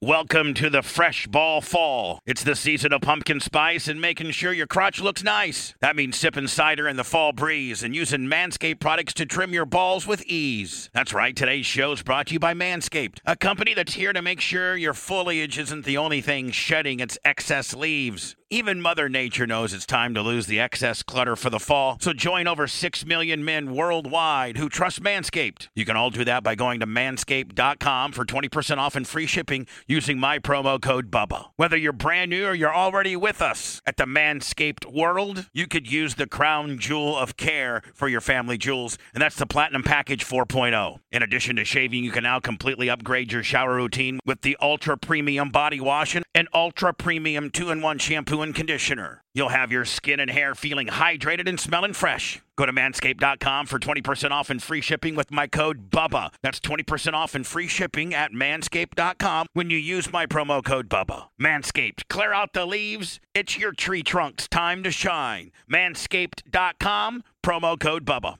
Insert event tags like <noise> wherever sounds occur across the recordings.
Welcome to the Fresh Ball Fall. It's the season of pumpkin spice and making sure your crotch looks nice. That means sipping cider in the fall breeze and using Manscaped products to trim your balls with ease. That's right, today's show is brought to you by Manscaped, a company that's here to make sure your foliage isn't the only thing shedding its excess leaves. Even Mother Nature knows it's time to lose the excess clutter for the fall. So join over 6 million men worldwide who trust Manscaped. You can all do that by going to manscaped.com for 20% off and free shipping using my promo code BUBBA. Whether you're brand new or you're already with us at the Manscaped world, you could use the crown jewel of care for your family jewels, and that's the Platinum Package 4.0. In addition to shaving, you can now completely upgrade your shower routine with the Ultra Premium Body Wash and Ultra Premium 2 in 1 Shampoo and Conditioner. You'll have your skin and hair feeling hydrated and smelling fresh. Go to manscaped.com for 20% off and free shipping with my code BUBBA. That's 20% off and free shipping at manscaped.com when you use my promo code BUBBA. Manscaped, clear out the leaves. It's your tree trunk's time to shine. Manscaped.com, promo code BUBBA.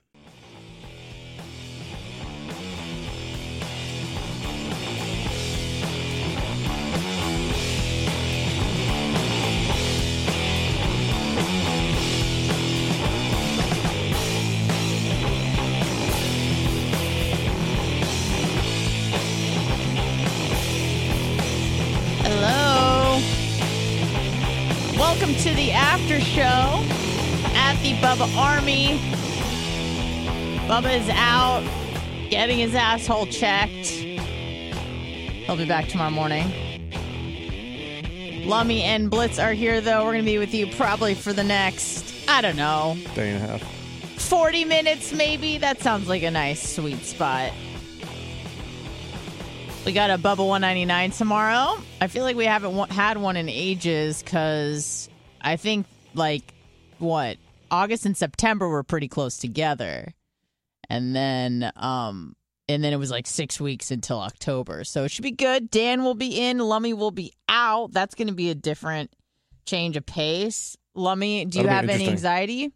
Welcome to the after show at the Bubba Army. Bubba is out getting his asshole checked. He'll be back tomorrow morning. Lummy and Blitz are here, though. We're going to be with you probably for the next, I don't know, Day and a half. 40 minutes maybe. That sounds like a nice sweet spot. We got a Bubba 199 tomorrow. I feel like we haven't wa- had one in ages because I think like what August and September were pretty close together, and then um and then it was like six weeks until October. So it should be good. Dan will be in. Lummy will be out. That's going to be a different change of pace. Lummy, do you That'll be have any anxiety?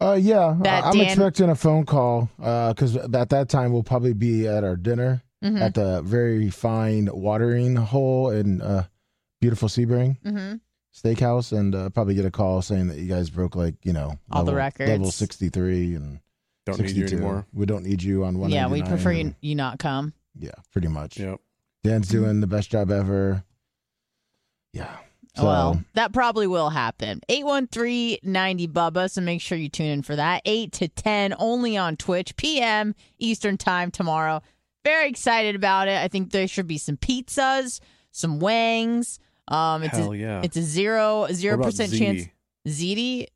Uh, yeah, That I- I'm Dan- expecting a phone call because at that time we'll probably be at our dinner Mhm. at the very fine watering hole in uh, beautiful Sebring Mm-hmm. Steakhouse, and uh, probably get a call saying that you guys broke like you know All the level- records. level 63 and Don't need 62. you anymore. We don't need you on one. Yeah, we prefer you, you not come. Yeah, pretty much. Yep. Dan's doing the best job ever. Yeah. So, well, that probably will happen. 813-90 Bubba, so make sure you tune in for that. 8 to 10 only on Twitch, PM Eastern Time tomorrow. Very excited about it. I think there should be some pizzas, some wangs. Um it's Hell a, yeah. it's a zero zero percent Ziti? chance. Ziti?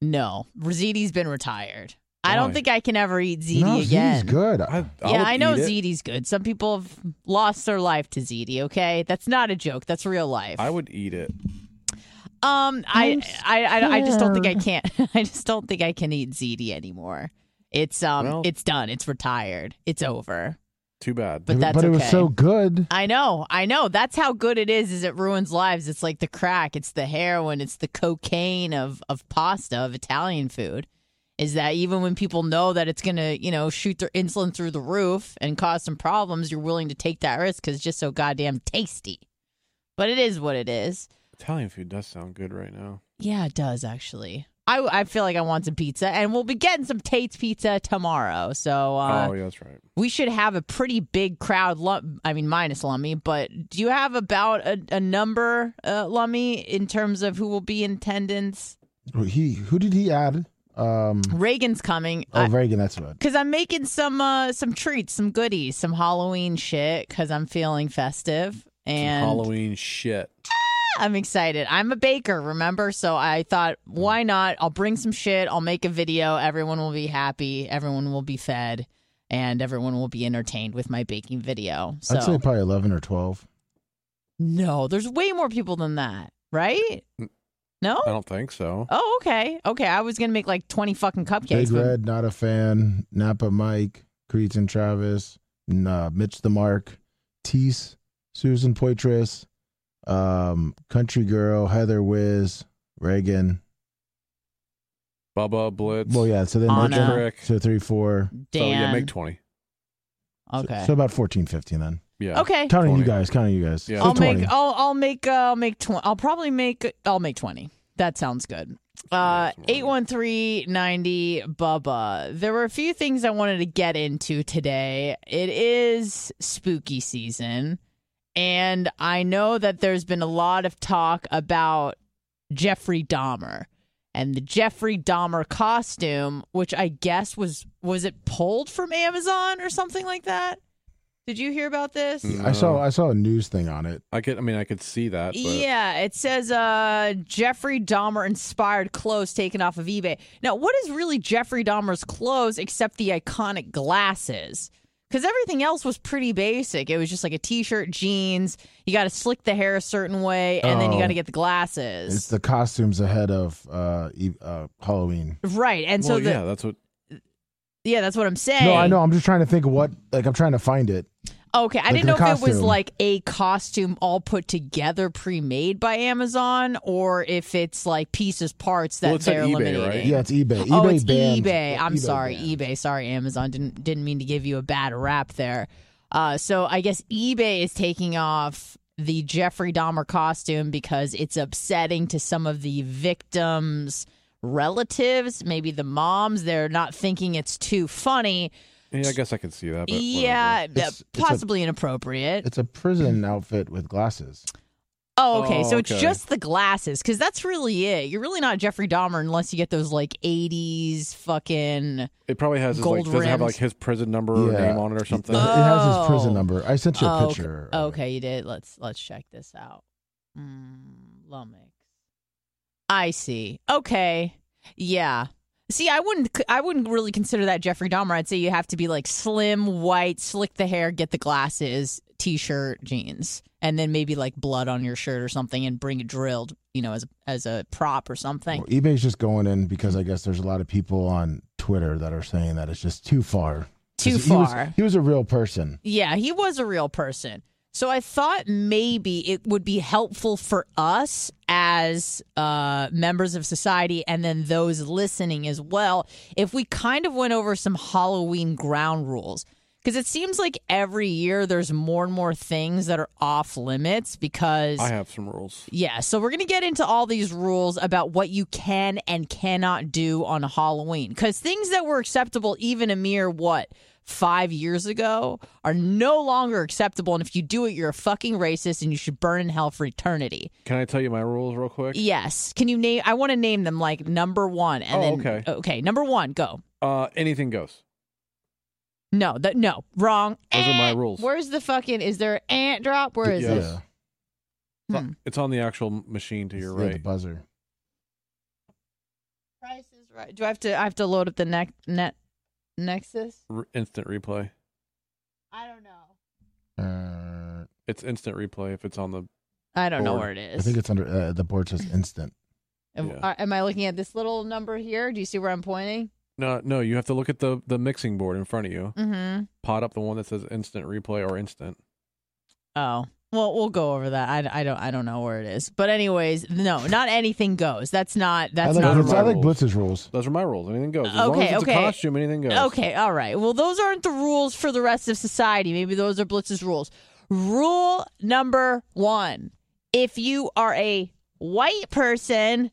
No. Ziti's been retired. I don't Why? think I can ever eat ziti no, again. he's good. I, I yeah, I know eat ziti's good. Some people have lost their life to ziti. Okay, that's not a joke. That's real life. I would eat it. Um, I, I'm I, I, I just don't think I can't. <laughs> I just don't think I can eat ziti anymore. It's um, Well- it's done. It's retired. It's over. Too bad. But that's but it was okay. so good. I know. I know. That's how good it is. Is it ruins lives? It's like the crack. It's the heroin. It's the cocaine of of pasta of Italian food. Is that even when people know that it's gonna, you know, shoot their insulin through the roof and cause some problems, you're willing to take that risk because it's just so goddamn tasty. But it is what it is. Italian food does sound good right now. Yeah, it does actually. I, I feel like I want some pizza, and we'll be getting some Tate's pizza tomorrow. So uh, oh yeah, that's right. we should have a pretty big crowd. Lum- I mean, minus Lummy, but do you have about a, a number, uh, Lummy, in terms of who will be in attendance? He who did he add? Um, Reagan's coming. oh, Reagan, that's what. Because I'm making some uh, some treats, some goodies, some Halloween shit. Because I'm feeling festive Some and Halloween shit. I'm excited. I'm a baker, remember? So I thought, why not? I'll bring some shit. I'll make a video. Everyone will be happy. Everyone will be fed, and everyone will be entertained with my baking video. So I'd say probably 11 or 12. no, there's way more people than that, right? No. I don't think so. Oh, okay. Okay. I was gonna make like twenty fucking cupcakes. Big but- Red, not a fan. Napa Mike, Creeds and Travis, n- uh, Mitch the Mark, Tease, Susan Poitras, um, Country Girl, Heather Wiz, Reagan. Bubba Blitz. Well, yeah. So then Anna. make them- Trick. so three, four. So yeah, make twenty. Okay. So, about 14, 15 then. Yeah. okay. Counting you guys, counting you guys. Yeah. So I'll 20. make. I'll. I'll make. Uh, I'll make. Tw- I'll probably make. I'll make twenty. That sounds good. Uh, eight one three ninety Bubba. There were a few things I wanted to get into today. It is spooky season, and I know that there's been a lot of talk about Jeffrey Dahmer and the Jeffrey Dahmer costume, which I guess was was it pulled from Amazon or something like that. Did you hear about this? I saw I saw a news thing on it. I could. I mean, I could see that. But Yeah, it says uh, Jeffrey Dahmer inspired clothes taken off of eBay. Now, what is really Jeffrey Dahmer's clothes except the iconic glasses? Because everything else was pretty basic. It was just like a t-shirt, jeans. You got to slick the hair a certain way, and then you Oh. got to get the glasses. It's the costumes ahead of uh, uh, Halloween. right, and so the yeah, that's what. yeah, that's what I'm saying. No, I know. I'm just trying to think of what. Like, I'm trying to find it. Okay, I Like didn't know the if it was like a costume all put together, pre-made by Amazon, or if it's like pieces, parts that Well, they're eBay, eliminating. right? Yeah, it's eBay. eBay oh, it's banned- eBay. I'm eBay sorry, banned. eBay. Sorry, Amazon didn't didn't mean to give you a bad rap there. Uh, so I guess eBay is taking off the Jeffrey Dahmer costume because it's upsetting to some of the victims' relatives, maybe the moms. They're not thinking it's too funny. Yeah, I guess I could see that. But yeah, whatever. It's- it's a- possibly inappropriate. It's a prison outfit with glasses. Oh, okay. Oh, so it's okay. just the glasses because that's really it. You're really not Jeffrey Dahmer unless you get those like '80s fucking. It probably has his, like Gold does it have like his prison number or name on it or something. It, it has his prison Oh. number. I sent you a Oh, picture. Okay. of okay, you did. Let's let's check this out. Mm, Lumix. I see. Okay. Yeah. See, I wouldn't. I wouldn't really consider that Jeffrey Dahmer. I'd say you have to be like slim, white, slick the hair, get the glasses, t-shirt, jeans, and then maybe like blood on your shirt or something, and bring it drilled, you know, as as a prop or something. Well, eBay's just going in because I guess there's a lot of people on Twitter that are saying that it's just too far. Too 'Cause he was- far. he was a real person. Yeah, he was a real person. So I thought maybe it would be helpful for us as uh, members of society and then those listening as well if we kind of went over some Halloween ground rules. Because it seems like every year there's more and more things that are off limits because. I have some rules. Yeah, so we're going to get into all these rules about what you can and cannot do on Halloween. Because things that were acceptable even a mere, what, five years ago are no longer acceptable. And if you do it, you're a fucking racist and you should burn in hell for eternity. Can I tell you my rules real quick? Yes. Can you name, I want to name them like number one. And Oh, then, okay. Okay, number one, go. Uh, anything goes. No, that no, wrong. Those are my Eh. rules. Where's the fucking, is there an ant drop? Where is Yes. it? Yeah, It's on- Hmm. It's on the actual machine to your Yeah, the right. buzzer. Price is right. Do I have to, I have to load up the neck, net, Nexus? R- instant replay. I don't know. Uh, It's instant replay if it's on the. I don't know Board. where it is. I think it's under uh, the board says instant. Am, Yeah. uh, am I looking at this little number here? Do you see where I'm pointing? No, no, you have to look at the the mixing board in front of you. Mm-hmm. Pot up the one that says instant replay or instant. Oh. Well, we'll go over that. I, I don't I don't know where it is. But anyways, no, not anything goes. That's not that's I like, not Those are my I like rules. Blitz's rules. Those are my rules. Anything goes. As long Okay, as it's okay. a costume, anything goes. Okay, all right. Well, those aren't the rules for the rest of society. Maybe those are Blitz's rules. Rule number one if you are a white person,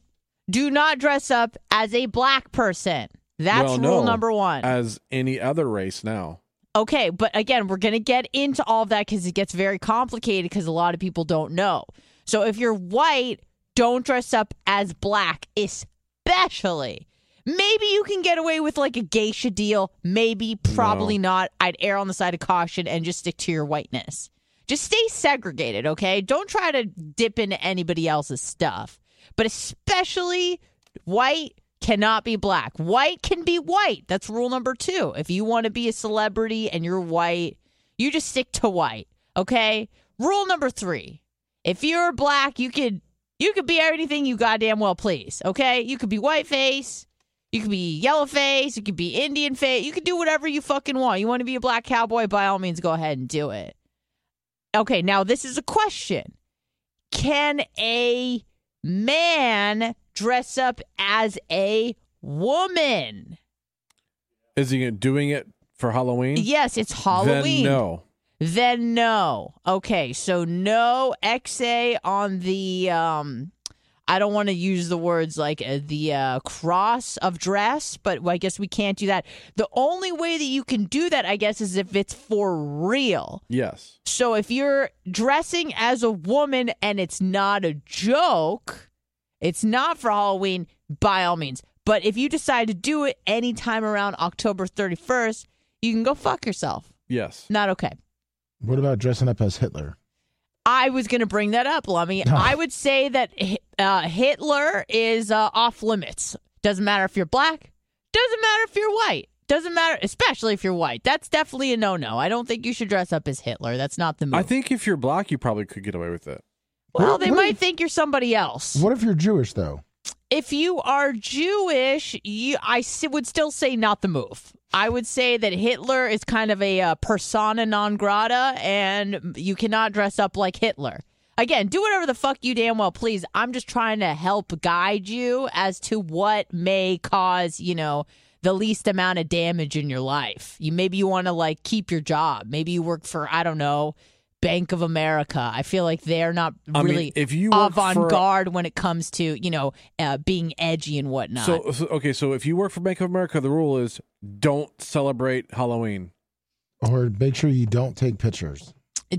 do not dress up as a black person. That's Well, rule no. number one. As any other race now. Okay, but again, we're going to get into all of that because it gets very complicated because a lot of people don't know. So if you're white, don't dress up as black, especially. Maybe you can get away with like a geisha deal. Maybe, probably not. I'd err on the side of caution and just stick to your whiteness. Just stay segregated, okay? Don't try to dip into anybody else's stuff. But especially white cannot be black. White can be white. That's rule number two. If you want to be a celebrity and you're white, you just stick to white, okay? Rule number three. If you're black, you could you could be anything you goddamn well please, okay? You could be white face. you could be yellow face, you could be Indian face, you could do whatever you fucking want. You want to be a black cowboy, by all means go ahead and do it. Okay, now this is a question. Can a man dress up as a woman? Is he doing it for Halloween? Yes, it's Halloween. Then no. Then no. Okay, so no XA on the um I don't want to use the words like uh, the uh, cross of dress, but I guess we can't do that. The only way that you can do that, I guess, is if it's for real. Yes. So if you're dressing as a woman and it's not a joke, it's not for Halloween, by all means. But if you decide to do it anytime around October 31st, you can go fuck yourself. Yes. Not okay. What about dressing up as Hitler? I was going to bring that up, Lummy. <laughs> I would say that uh, Hitler is uh, off limits. Doesn't matter if you're black. Doesn't matter if you're white. Doesn't matter, especially if you're white. That's definitely a no-no. I don't think you should dress up as Hitler. That's not the move. I think if you're black, you probably could get away with it. Well, they what might if- think you're somebody else. What if you're Jewish though? if you are Jewish, you I s- would still say not the move. I would say that Hitler is kind of a uh, persona non grata, and you cannot dress up like Hitler. Again, do whatever the fuck you damn well please. I'm just trying to help guide you as to what may cause, you know, the least amount of damage in your life. You maybe you want to like keep your job. Maybe you work for I don't know, Bank of America. I feel like they're not I mean, really if you work avant garde when it comes to you know uh, being edgy and whatnot. So, so okay, so if you work for Bank of America, the rule is don't celebrate Halloween. Or make sure you don't take pictures.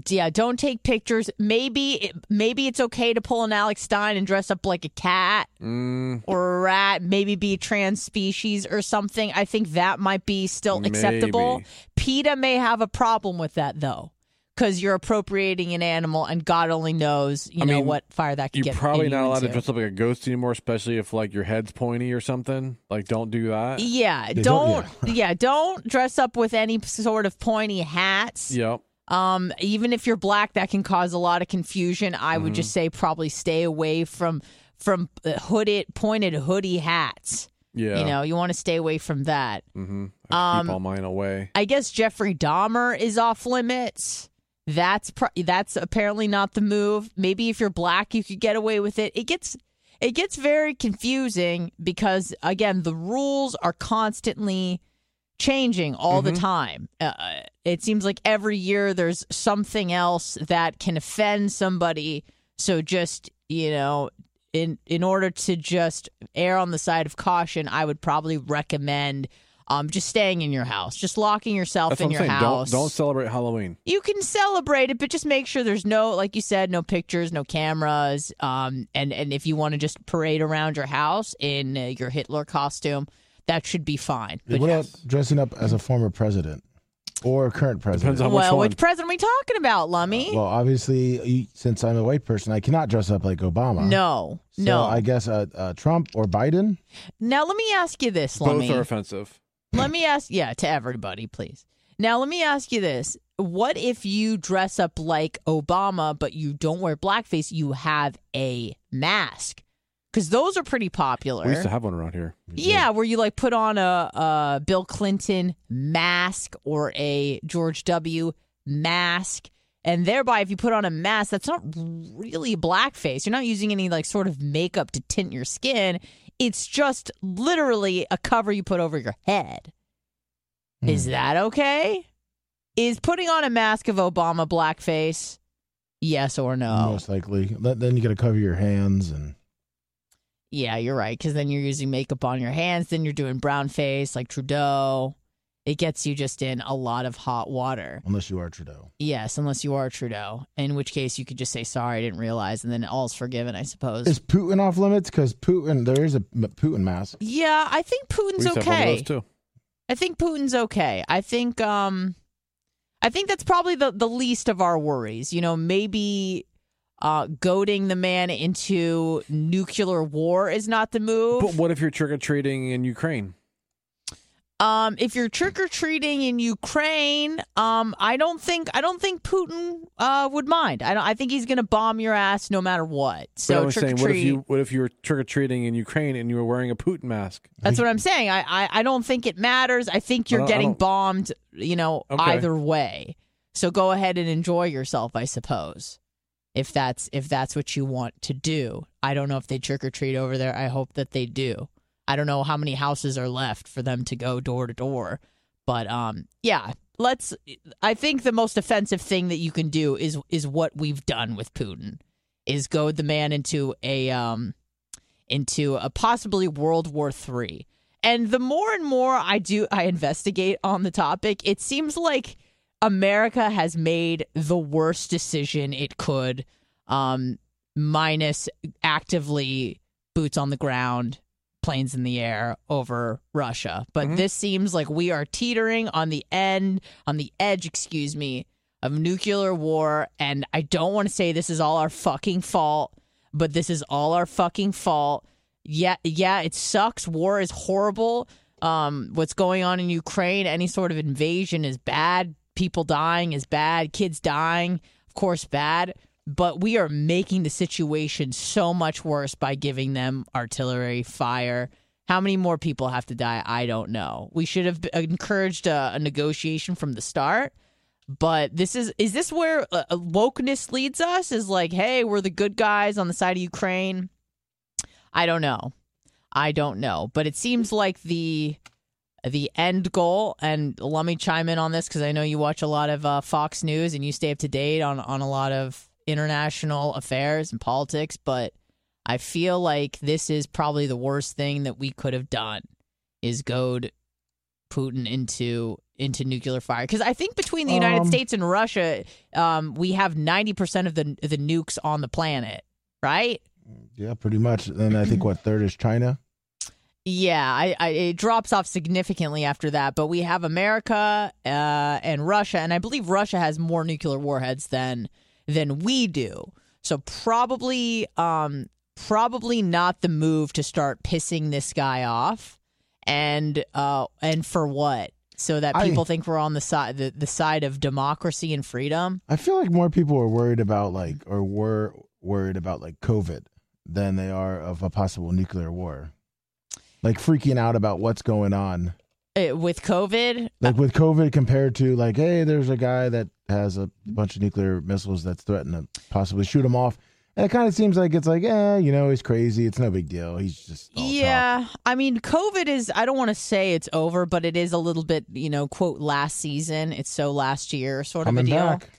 yeah, don't take pictures. Maybe it, maybe it's okay to pull an Alex Stein and dress up like a cat Mm, or a rat. Maybe be trans species or something. I think that might be still acceptable. Maybe. PETA may have a problem with that though. Because you're appropriating an animal, and God only knows, you I know, mean, what fire that could get. you're probably not allowed to dress up like a ghost anymore, especially if like your head's pointy or something. Like, don't do that. Yeah, They don't. don't- <laughs> yeah, don't dress up with any sort of pointy hats. Yep. Um, even if you're black, that can cause a lot of confusion. I would just say probably stay away from from uh, hooded, pointed hoodie hats. Yeah. You know, you want to stay away from that. Mm-hmm. Um, keep all mine away. I guess Jeffrey Dahmer is off limits. That's pro- that's apparently not the move. Maybe if you're black, you could get away with it. It gets it gets very confusing because again, the rules are constantly changing all the time. Uh, it seems like every year there's something else that can offend somebody. So just you know, in in order to just err on the side of caution, I would probably recommend um, just staying in your house, just locking yourself That's in what your I'm saying. house. Don't don't celebrate Halloween. you can celebrate it, but just make sure there's no, like you said, no pictures, no cameras. Um, and and if you want to just parade around your house in uh, your Hitler costume, that should be fine. But what about dressing up as a former president or current president? Depends on which well, one. which president are we talking about, Lummy? well, obviously, you- since I'm a white person, I cannot dress up like Obama. no, So no. I guess uh, uh, Trump or Biden. now let me ask you this, Lummy. Both are offensive. Let me ask, yeah, to everybody, please. Now, let me ask you this. What if you dress up like Obama, but you don't wear blackface? You have a mask. Because those are pretty popular. We used to have one around here. Yeah, where you like put on a, a Bill Clinton mask or a George W. mask. And thereby, if you put on a mask, that's not really blackface. You're not using any like sort of makeup to tint your skin. It's just literally a cover you put over your head. Is Hmm. that okay? Is putting on a mask of Obama blackface? Yes or no? Most likely. Then you got to cover your hands and Yeah, you're right. Because then you're using makeup on your hands. Then you're doing brown face like Trudeau. It gets you just in a lot of hot water. Unless you are Trudeau. Yes, unless you are Trudeau, in which case you could just say sorry, I didn't realize, and then all's forgiven, I suppose. Is Putin off limits? Because Putin, there is a Putin mask. yeah, I think Putin's used to have one of okay. those, too. I think Putin's okay. I think um I think that's probably the the least of our worries. You know, maybe uh goading the man into nuclear war is not the move. But what if you're trick or treating in Ukraine? Um if you're trick or treating in Ukraine, um I don't think I don't think Putin uh would mind. I don't I think he's going to bomb your ass no matter what. So I was saying, what if you what if you were trick or treating in Ukraine and you were wearing a Putin mask? That's what I'm saying. I, I, I don't think it matters. I think you're I getting bombed, you know, Okay. either way. So go ahead and enjoy yourself, I suppose. If that's if that's what you want to do. I don't know if they trick or treat over there. I hope that they do. I don't know how many houses are left for them to go door to door. But um yeah, let's I think the most offensive thing that you can do is is what we've done with Putin. Is goad the man into a um into a possibly World War III. And the more and more I do I investigate on the topic, it seems like America has made the worst decision it could, um, minus actively boots on the ground, planes in the air over Russia. But this seems like we are teetering on the end, on the edge, excuse me, of nuclear war. And I don't want to say this is all our fucking fault, but this is all our fucking fault. Yeah, yeah, it sucks. War is horrible. Um, what's going on in Ukraine, any sort of invasion is bad. People dying is bad. Kids dying, of course, bad. But we are making the situation so much worse by giving them artillery fire. How many more people have to die? I don't know. We should have encouraged a, a negotiation from the start. But this is is this where uh, uh, wokeness leads us? Is like, hey, we're the good guys on the side of Ukraine. I don't know. I don't know. But it seems like the the end goal and let me chime in on this because I know you watch a lot of uh, Fox News and you stay up to date on on a lot of international affairs and politics. But I feel like this is probably the worst thing that we could have done is goad Putin into into nuclear fire because I think between the United Um, States and Russia, um, we have ninety percent of the the nukes on the planet, right? Yeah, pretty much. And I think what third is China. Yeah, I, I, it drops off significantly after that. But we have America uh, and Russia, and I believe Russia has more nuclear warheads than than we do. So probably, um, probably not the move to start pissing this guy off, and uh, and for what? So that I- people think we're on the side the, the side of democracy and freedom. I feel like more people are worried about like or were worried about like COVID than they are of a possible nuclear war. Like freaking out about what's going on. Uh, with COVID, Like with COVID compared to like, hey, there's a guy that has a bunch of nuclear missiles that's threatening to possibly shoot him off. And it kind of seems like it's like, eh, you know, he's crazy. It's no big deal. He's just. Yeah, I mean, COVID is, I don't want to say it's over, but it is a little bit, you know, quote, last season. It's so last year sort coming of a deal. back.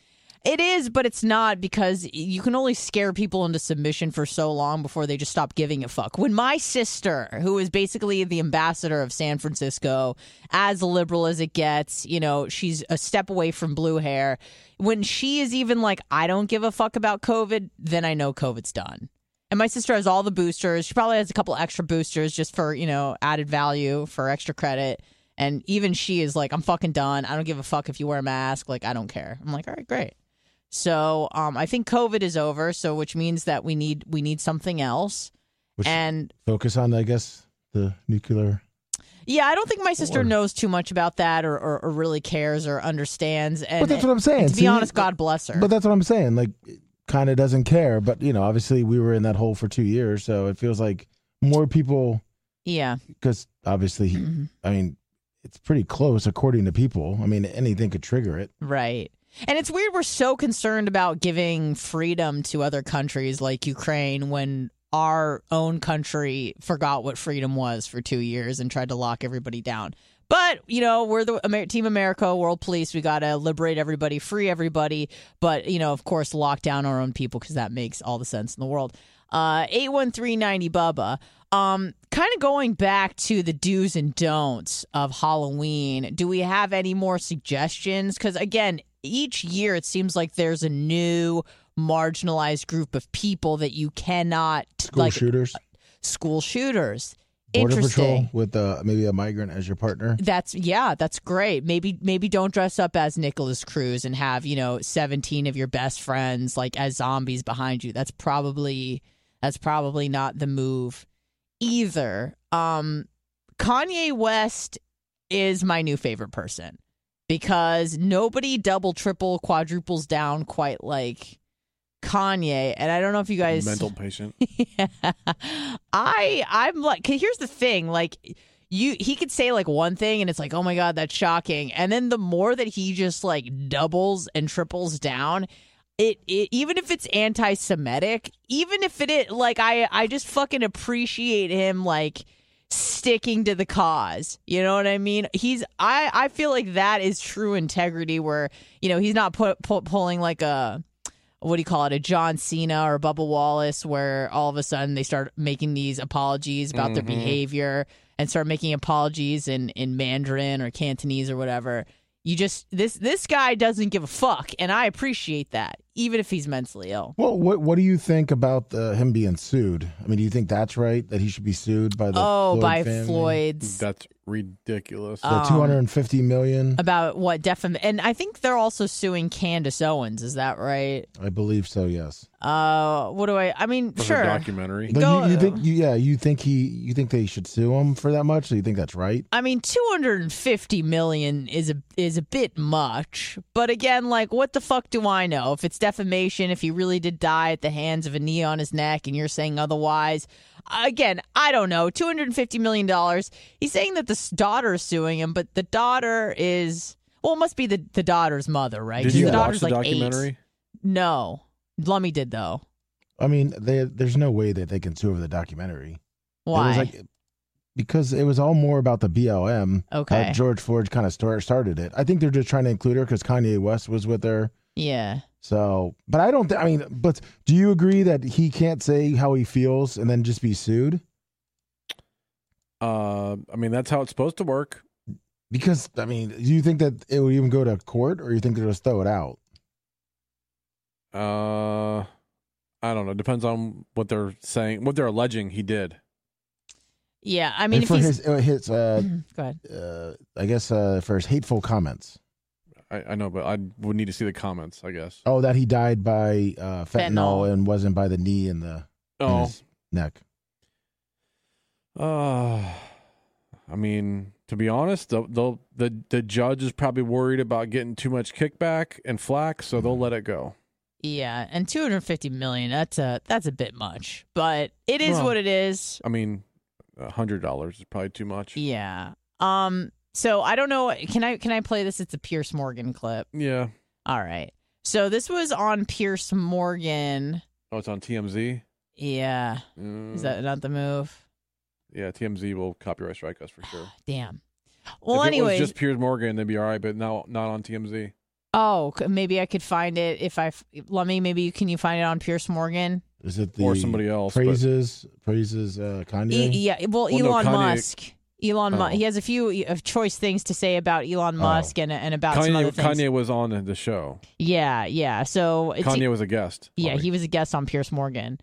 It is, but it's not because you can only scare people into submission for so long before they just stop giving a fuck. When my sister, who is basically the ambassador of San Francisco, as liberal as it gets, you know, she's a step away from blue hair. When she is even like, I don't give a fuck about COVID, then I know COVID's done. And my sister has all the boosters. She probably has a couple extra boosters just for, you know, added value for extra credit. And even she is like, I'm fucking done. I don't give a fuck if you wear a mask. Like, I don't care. I'm like, all right, great. So um, I think COVID is over. So which means that we need we need something else. Which- and Focus on, I guess, the nuclear. yeah, I don't think my sister Or- knows too much about that or, or, or really cares or understands. And But that's what I'm saying. to be See? honest, God bless her. But that's what I'm saying. Like, kind of doesn't care. But you know, obviously, we were in that hole for two years, so it feels like more people. yeah. Because obviously, Mhm. I mean, it's pretty close according to people. I mean, anything could trigger it. Right. And it's weird we're so concerned about giving freedom to other countries like Ukraine when our own country forgot what freedom was for two years and tried to lock everybody down. But, you know, we're the Amer- Team America, World Police. We got to liberate everybody, free everybody. But, you know, of course, lock down our own people because that makes all the sense in the world. Uh, 81390 Bubba. Um, kind of going back to the do's and don'ts of Halloween, do we have any more suggestions? Because again, each year it seems like there's a new marginalized group of people that you cannot School like shooters, school shooters. border Interesting. patrol with uh, maybe a migrant as your partner. That's yeah, that's great. Maybe maybe don't dress up as Nikolas Cruz and have, you know, 17 of your best friends like as zombies behind you. That's probably that's probably not the move either. Um Kanye West is my new favorite person because nobody double triple quadruples down quite like Kanye and I don't know if you guys Mental <laughs> patient. yeah. I I'm like here's the thing like you he could say like one thing and it's like oh my god that's shocking and then the more that he just like doubles and triples down it, it even if it's anti-semitic even if it is like I I just fucking appreciate him like sticking to the cause. You know what i mean? He's i i feel like that is true integrity where you know he's not put, pu- pulling like a what do you call it, a John Cena or Bubba Wallace, where all of a sudden they start making these apologies about their mm-hmm. behavior and start making apologies in, in Mandarin or Cantonese or whatever. You just this this guy doesn't give a fuck, and I appreciate that, even if he's mentally ill. Well, what what do you think about uh, him being sued? I mean, do you think that's right that he should be sued by the oh, Floyd by family? Floyd's That's ridiculous. The two hundred and fifty million, about what defam and I think they're also suing Candace Owens. Is that right? I believe so. Yes. Uh, what do I? I mean, for sure. her documentary. But Go- you, you think, you, yeah, you think he, you think they should sue him for that much? Do you think that's right? I mean, 250 million is a is a bit much, but again, like what the fuck do I know? If it's defamation, if he really did die at the hands of a knee on his neck and you're saying otherwise, again, I don't know. 250 million dollars. He's saying that the daughter is suing him, but the daughter is well, it must be the the daughter's mother, right? Did 'Cause you the watch daughter's the like eight. documentary? No. Lummy did though. I mean, they, there's no way that they can sue over the documentary. Why? It was like because it was all more about the BLM. Okay. Uh, George Floyd kind of start, started it. I think they're just trying to include her because Kanye West was with her. yeah. So, but I don't. Th- I mean, but do you agree that he can't say how he feels and then just be sued? Uh, I mean, that's how it's supposed to work. Because I mean, do you think that it would even go to court, or you think they'll just throw it out? Uh, I don't know. Depends on what they're saying, what they're alleging he did. Yeah, I mean and if for he's his, uh, his uh, Go ahead. uh, I guess uh, for his hateful comments. I, I know, but I would need to see the comments. I guess. Oh, that he died by uh, fentanyl, Fentanyl. and wasn't by the knee and the in Oh, his neck. uh, I mean, to be honest, the, the the the judge is probably worried about getting too much kickback and flack, so they'll let it go. Yeah, and 250 million, that's a that's a bit much. But it is Well- what it is. I mean, a hundred dollars is probably too much. Yeah. Um so I don't know can I can I play this it's a Piers Morgan clip. Yeah. All right. So this was on Piers Morgan. Oh, it's on TMZ. Yeah. Mm, Is that not the move? yeah, TMZ will copyright strike us for sure. <sighs> Damn. Well, if anyways, just Piers Morgan, they'd be all right, but now not on TMZ. oh, maybe I could find it if I let me maybe can you find it on Piers Morgan? Is it the Or somebody else, but- Praises, praises uh, Kanye. E- yeah, well, Well, no, Elon Kanye- Musk. Elon Oh. Musk. He has a few uh, choice things to say about Elon Musk and and about some Kanye, other things. Kanye was on the show. Yeah, yeah. So Kanye was a guest. Yeah, he was a guest on Piers Morgan.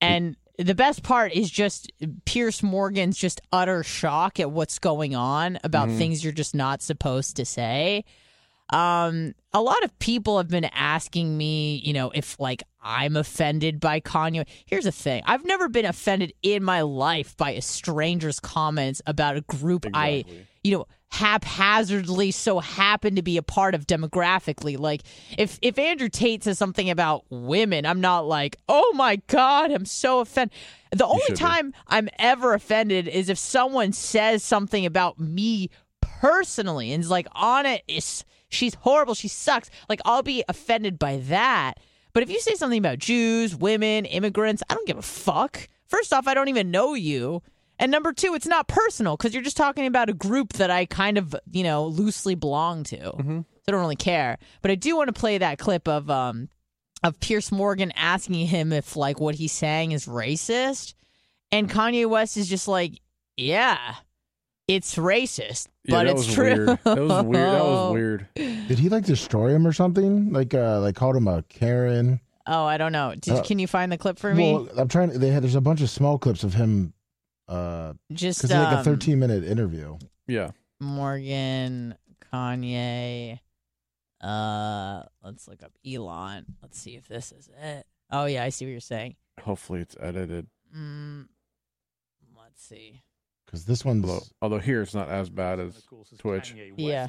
And the best part is just Piers Morgan's just utter shock at what's going on about Mhm. things you're just not supposed to say. Um, a lot of people have been asking me, you know, if like I'm offended by Kanye. Here's the thing: I've never been offended in my life by a stranger's comments about a group I you know haphazardly so happen to be a part of demographically like if if andrew tate says something about women i'm not like oh my god i'm so offended the only should be. time i'm ever offended is if someone says something about me personally and is like on it is she's horrible. She sucks. Like i'll be offended by that. But if you say something about jews women immigrants i don't give a fuck. First off i don't even know you. And number two, it's not personal because you're just talking about a group that I kind of, you know, loosely belong to. So I don't really care. But I do want to play that clip of um, of Piers Morgan asking him if like what he's saying is racist, and Kanye West is just like, yeah, it's racist, Yeah, but that it's true. Weird. That was weird. That was <laughs> weird. Did he like destroy him or something? Like uh like called him a Karen? Oh, I don't know. Did, Uh, can you find the clip for me? Well, I'm trying. They had there's a bunch of small clips of him. Uh, just because like a um, 13 minute interview. Yeah. Morgan, Kanye. Uh, let's look up Elon. Let's see if this is it. Oh yeah, I see what you're saying. Hopefully it's edited. Mm, let's see. Because this one's Although, although here it's not as bad as of course, is Twitch. Yeah.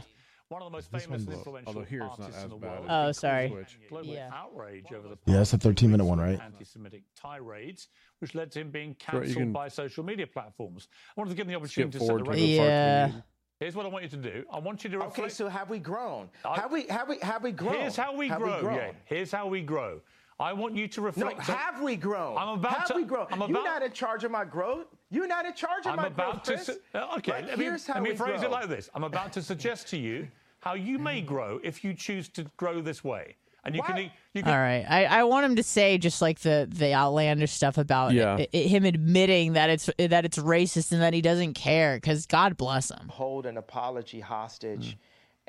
One of the most This famous and one- influential although here it's not artists in as the bad world. as Oh, sorry. Twitch. Yeah. outrage over the Yeah, that's a 13 minute one, right? Anti-Semitic tirades, which led to him being cancelled can by social media platforms. I wanted to give him the opportunity to set forward the record. the Yeah. Here's what I want you to do. I want you to reflect. Okay, so have we grown? I- have we have we have we grown? Here's how we have grow. We grown? yeah. Here's how we grow. I want you to No, reflect. on- have we grown? I'm about have to- we grown? I'm about, You're not in charge of my growth. You're not in charge of I'm my about growth, to. Chris. su- okay, But let me, here's how let me we phrase grow. it like this. I'm about to suggest to you how you may mm-hmm. grow if you choose to grow this way, and you can. You can All right, I, I want him to say just like the the outlandish stuff about Yeah. i- i- him admitting that it's that it's racist and that he doesn't care because God bless him. hold an apology hostage,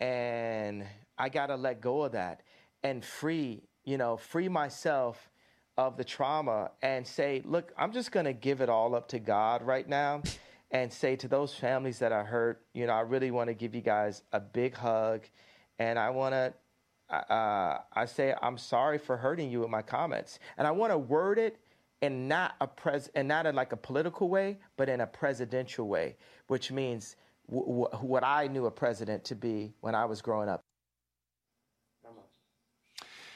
mm. and I gotta let go of that and free, you know, free myself of the trauma and say, look, I'm just gonna give it all up to God right now, and say to those families that are hurt, you know, I really want to give you guys a big hug, and I want to. Uh, I say I'm sorry for hurting you with my comments, and I want to word it in not a pres and not in like a political way, but in a presidential way, which means w- w- what I knew a president to be when I was growing up.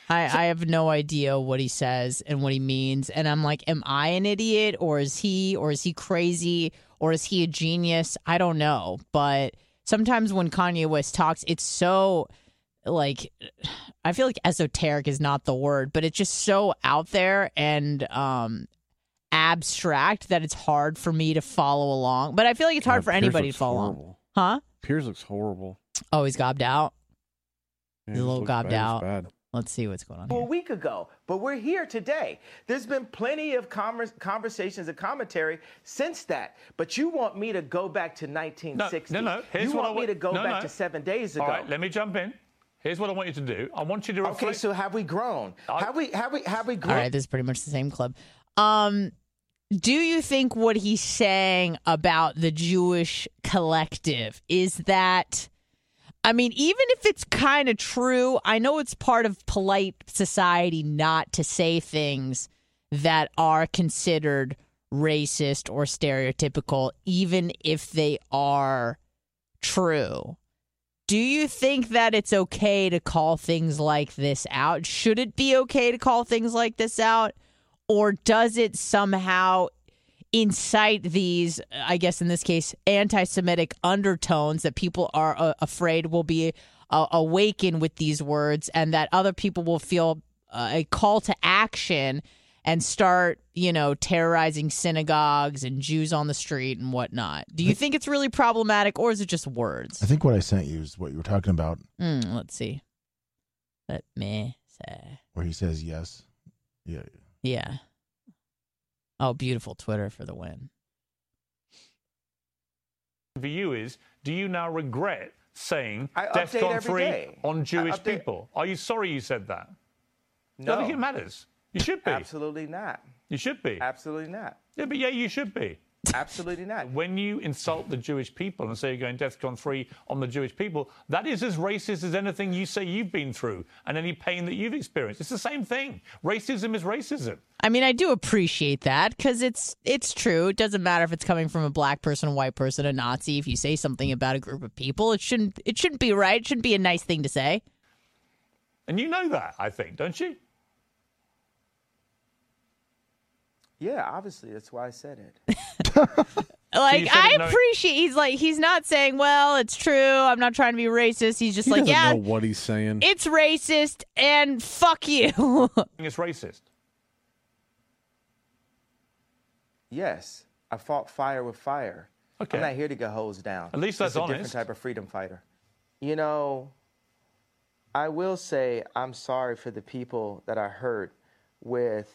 I, I have no idea what he says and what he means. And I'm like, am I an idiot or is he or is he crazy or is he a genius? I don't know. But sometimes when Kanye West talks, it's so like I feel like esoteric is not the word, but it's just so out there and um abstract that it's hard for me to follow along. But I feel like it's hard God, for Piers anybody to looks follow along. Huh? Piers looks horrible. Oh, he's gobbed out. Yeah, He's a little looks gobbed bad. He's out. Bad. Let's see what's going on a week ago, but we're here today. There's been plenty of convers- conversations and commentary since that. But you want me to go back to 1960? no, no. Here's you what I want me to go no, back no. to seven days ago? All right, let me jump in. Here's what I want you to do. I want you to reflect. okay, so have we grown? I- have we have we have we grown? All right, this is pretty much the same club. Um, do you think what he's saying about the Jewish collective is that? I mean, even if it's kind of true, I know it's part of polite society not to say things that are considered racist or stereotypical, even if they are true. Do you think that it's okay to call things like this out? Should it be okay to call things like this out? Or does it somehow incite these, I guess in this case, anti Semitic undertones that people are uh, afraid will be uh, awakened with these words and that other people will feel uh, a call to action and start, you know, terrorizing synagogues and Jews on the street and whatnot? Do you think it's really problematic or is it just words? I think what I sent you is what you were talking about, Mm, let's see. Let me say. where he says yes. Yeah. Yeah. Oh, beautiful Twitter for the win. for you is, do you now regret saying I update DEFCON 3 day. on Jewish people? Are you sorry you said that? I No, don't think it matters. You should be. absolutely not. You should be. Absolutely not. Yeah, but yeah, you should be. Absolutely not. When you insult the Jewish people and say you're going DEFCON 3 on the Jewish people, that is as racist as anything you say you've been through and any pain that you've experienced. It's the same thing. Racism is racism. I mean, I do appreciate that because it's it's true. It doesn't matter if it's coming from a black person, a white person, a Nazi. If you say something about a group of people, it shouldn't it shouldn't be right. It shouldn't be a nice thing to say. And you know that, I think, don't you? Yeah, obviously that's why I said it. <laughs> Like you said I it knowing- appreciate. He's like he's not saying, "Well, it's true. I'm not trying to be racist." He's just He like, doesn't "Yeah, know what he's saying. it's racist and fuck you." <laughs> It's racist. Yes, I fought fire with fire. Okay. I'm not here to get hosed down. At least Just that's a honest. different type of freedom fighter. You know, I will say I'm sorry for the people that are hurt with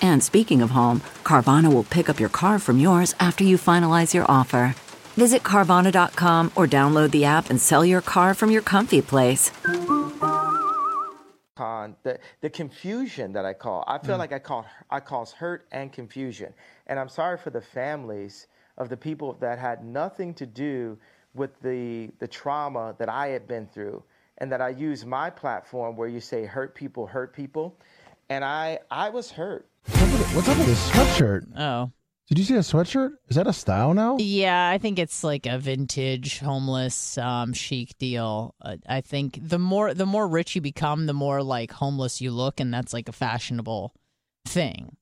And speaking of home, Carvana will pick up your car from yours after you finalize your offer. Visit Carvana.com or download the app and sell your car from your comfy place. con the the confusion that I call. I feel mm. like I call I cause hurt and confusion, and I'm sorry for the families of the people that had nothing to do with the the trauma that I had been through, and that I use my platform where you say hurt people hurt people, and I I was hurt. What's up with this sweatshirt? Oh. Did you see a sweatshirt? Is that a style now? Yeah, I think it's like a vintage homeless um, chic deal. Uh, I think the more the more rich you become, the more like homeless you look, and that's like a fashionable thing.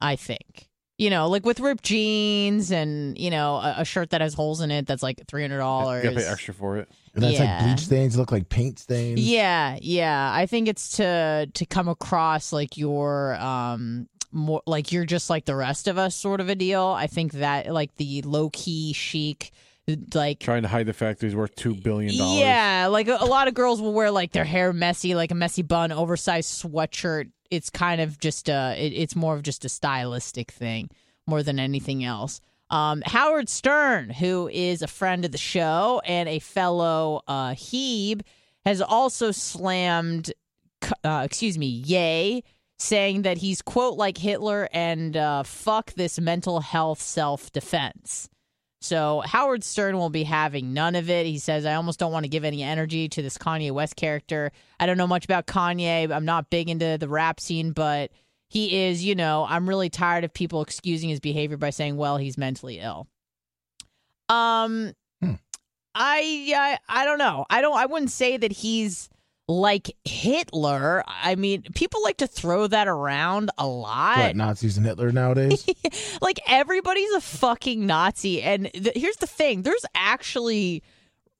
I think you know, like with ripped jeans and you know a, a shirt that has holes in it that's like three hundred You dollars. gotta pay extra for it. And that's like bleach stains look like paint stains. Yeah, yeah. I think it's to to come across like you're um more like you're just like the rest of us sort of a deal. I think that like the low key chic like Trying to hide the fact that he's worth two billion dollars. yeah, like a, a lot of girls will wear like their hair messy, like a messy bun, oversized sweatshirt. It's kind of just a, it, it's more of just a stylistic thing more than anything else. Um, Howard Stern, who is a friend of the show and a fellow uh, Hebe, has also slammed, uh, excuse me, Yay, saying that he's quote like Hitler and uh, fuck this mental health self defense. So Howard Stern will be having none of it. He says, I almost don't want to give any energy to this Kanye West character. I don't know much about Kanye. I'm not big into the rap scene, but he is, you know, I'm really tired of people excusing his behavior by saying, well, he's mentally ill. Um Hmm. I, I I don't know. I don't I wouldn't say that he's like Hitler. I mean, people like to throw that around a lot Nazis and Hitler nowadays? <laughs> like everybody's a fucking Nazi. And th- here's the thing: there's actually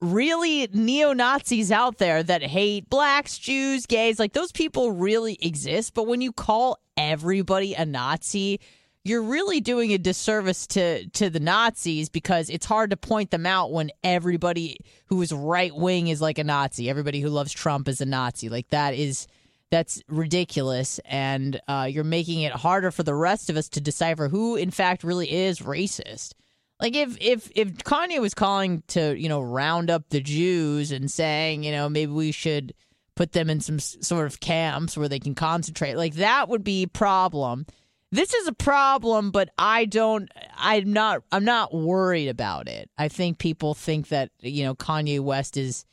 really neo Nazis out there that hate blacks, Jews, gays. Like those people really exist. But when you call everybody a Nazi, you're really doing a disservice to to the Nazis because it's hard to point them out when everybody who is right wing is like a Nazi. Everybody who loves Trump is a Nazi. Like that is That's ridiculous, and uh, you're making it harder for the rest of us to decipher who, in fact, really is racist. Like if if if Kanye was calling to you know round up the Jews and saying you know maybe we should put them in some sort of camps where they can concentrate, like that would be a problem. This is a problem, but I don't. I'm not. I'm not worried about it. I think people think that you know Kanye West is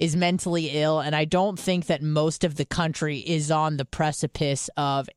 is mentally ill, and I don't think that most of the country is on the precipice of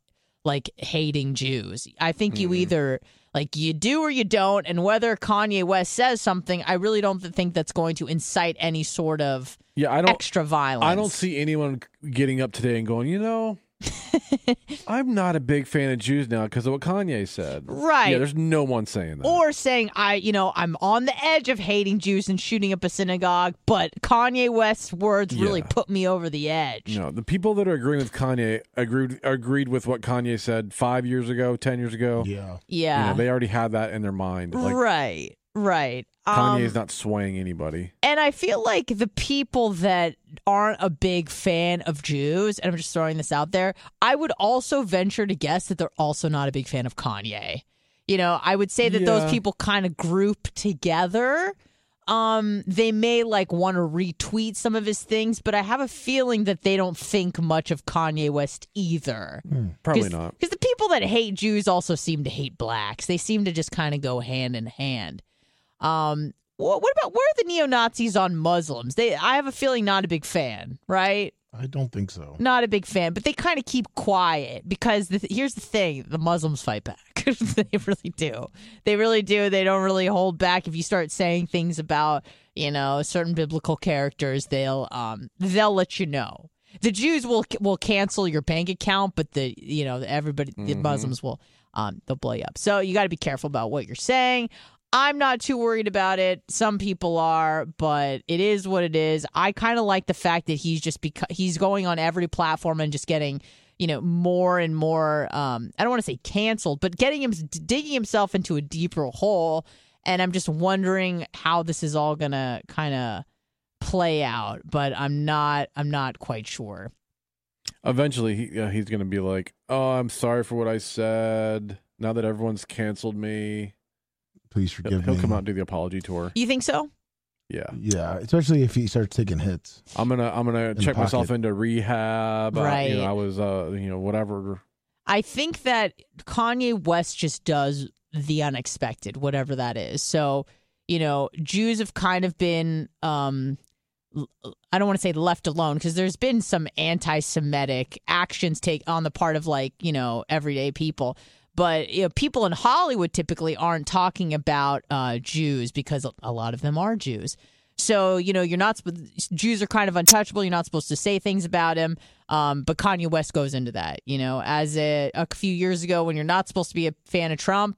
like hating Jews. I think you mm-hmm. either like you do or you don't, and whether Kanye West says something, I really don't think that's going to incite any sort of Yeah, I don't. extra violence. I don't see anyone getting up today and going, you know, <laughs> I'm not a big fan of Jews now because of what Kanye said. Right. Yeah, there's no one saying that. or saying I, you know, I'm on the edge of hating Jews and shooting up a synagogue, but Kanye West's words really put me over the edge. no, the people that are agreeing with Kanye agreed agreed with what Kanye said five years ago, ten years ago. Yeah. Yeah. You know, they already had that in their mind. Like right. Right. Um, Kanye's not swaying anybody. And I feel like the people that aren't a big fan of Jews, and I'm just throwing this out there, I would also venture to guess that they're also not a big fan of Kanye. You know, I would say that those people kind of group together. Um, they may like want to retweet some of his things, but I have a feeling that they don't think much of Kanye West either. Probably not. Because the people that hate Jews also seem to hate blacks. They seem to just kind of go hand in hand. Um, wha- what about where are the neo Nazis on Muslims? They, I have a feeling, not a big fan, right? I don't think so. Not a big fan, but they kind of keep quiet because the, here's the thing: the Muslims fight back. <laughs> they really do. They really do. They don't really hold back. If you start saying things about you know certain biblical characters, they'll um they'll let you know. The Jews will will cancel your bank account, but the you know everybody the Muslims will um they'll blow you up. So you got to be careful about what you're saying. I'm not too worried about it. Some people are, but it is what it is. I kind of like the fact that he's just because he's going on every platform and just getting, you know, more and more. Um, I don't want to say canceled, but getting him digging himself into a deeper hole. And I'm just wondering how this is all gonna kind of play out. But I'm not. I'm not quite sure. Eventually, he uh, he's going to be like, "Oh, I'm sorry for what I said. Now that everyone's canceled me, Please he'll, forgive he'll me. come out and do the apology tour." You think so? Yeah, Yeah, especially if he starts taking hits. I'm gonna I'm gonna the check myself into rehab. Right. you know, I was uh you know whatever. I think that Kanye West just does the unexpected, whatever that is. So, you know, Jews have kind of been um I don't want to say left alone because there's been some anti-Semitic actions take on the part of like, you know, everyday people. But you know, people in Hollywood typically aren't talking about uh, Jews because a- lot of them are Jews. So you know, you're not Jews are kind of untouchable. You're not supposed to say things about him. Um, but Kanye West goes into that. You know, as a, a few years ago, when you're not supposed to be a fan of Trump,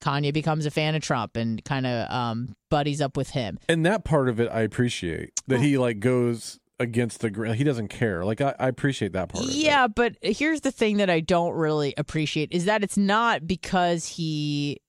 Kanye becomes a fan of Trump and kind of um, buddies up with him. And that part of it, I appreciate that he like goes against the grain. He doesn't care. Like I, I appreciate that part. Of it. Yeah, but here's the thing that I don't really appreciate is that it's not because he.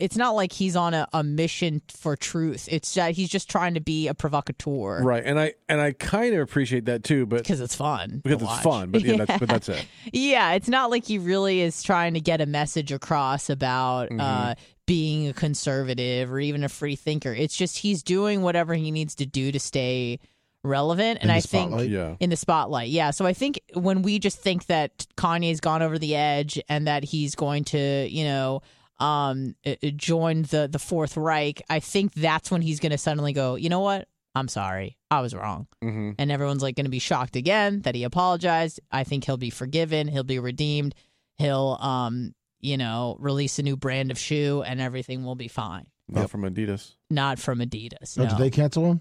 It's not like he's on a, a mission for truth. It's that he's just trying to be a provocateur, right. And I and I kind of appreciate that too, but Because it's fun. because it's watch. fun. But yeah, that's but that's it. <laughs> Yeah, it's not like he really is trying to get a message across about Mm-hmm. uh, being a conservative or even a free thinker. It's just he's doing whatever he needs to do to stay relevant. And I think? Yeah. in the spotlight, yeah. So I think when we just think that Kanye's gone over the edge and that he's going to, you know, um, join the the Fourth Reich, I think that's when he's going to suddenly go, you know what? I'm sorry, I was wrong hmm and everyone's like going to be shocked again that he apologized. I think he'll be forgiven. He'll be redeemed. He'll, um, you know, release a new brand of shoe, and everything will be fine. Not Yep. from Adidas. Not from Adidas. Oh, No. did they cancel him?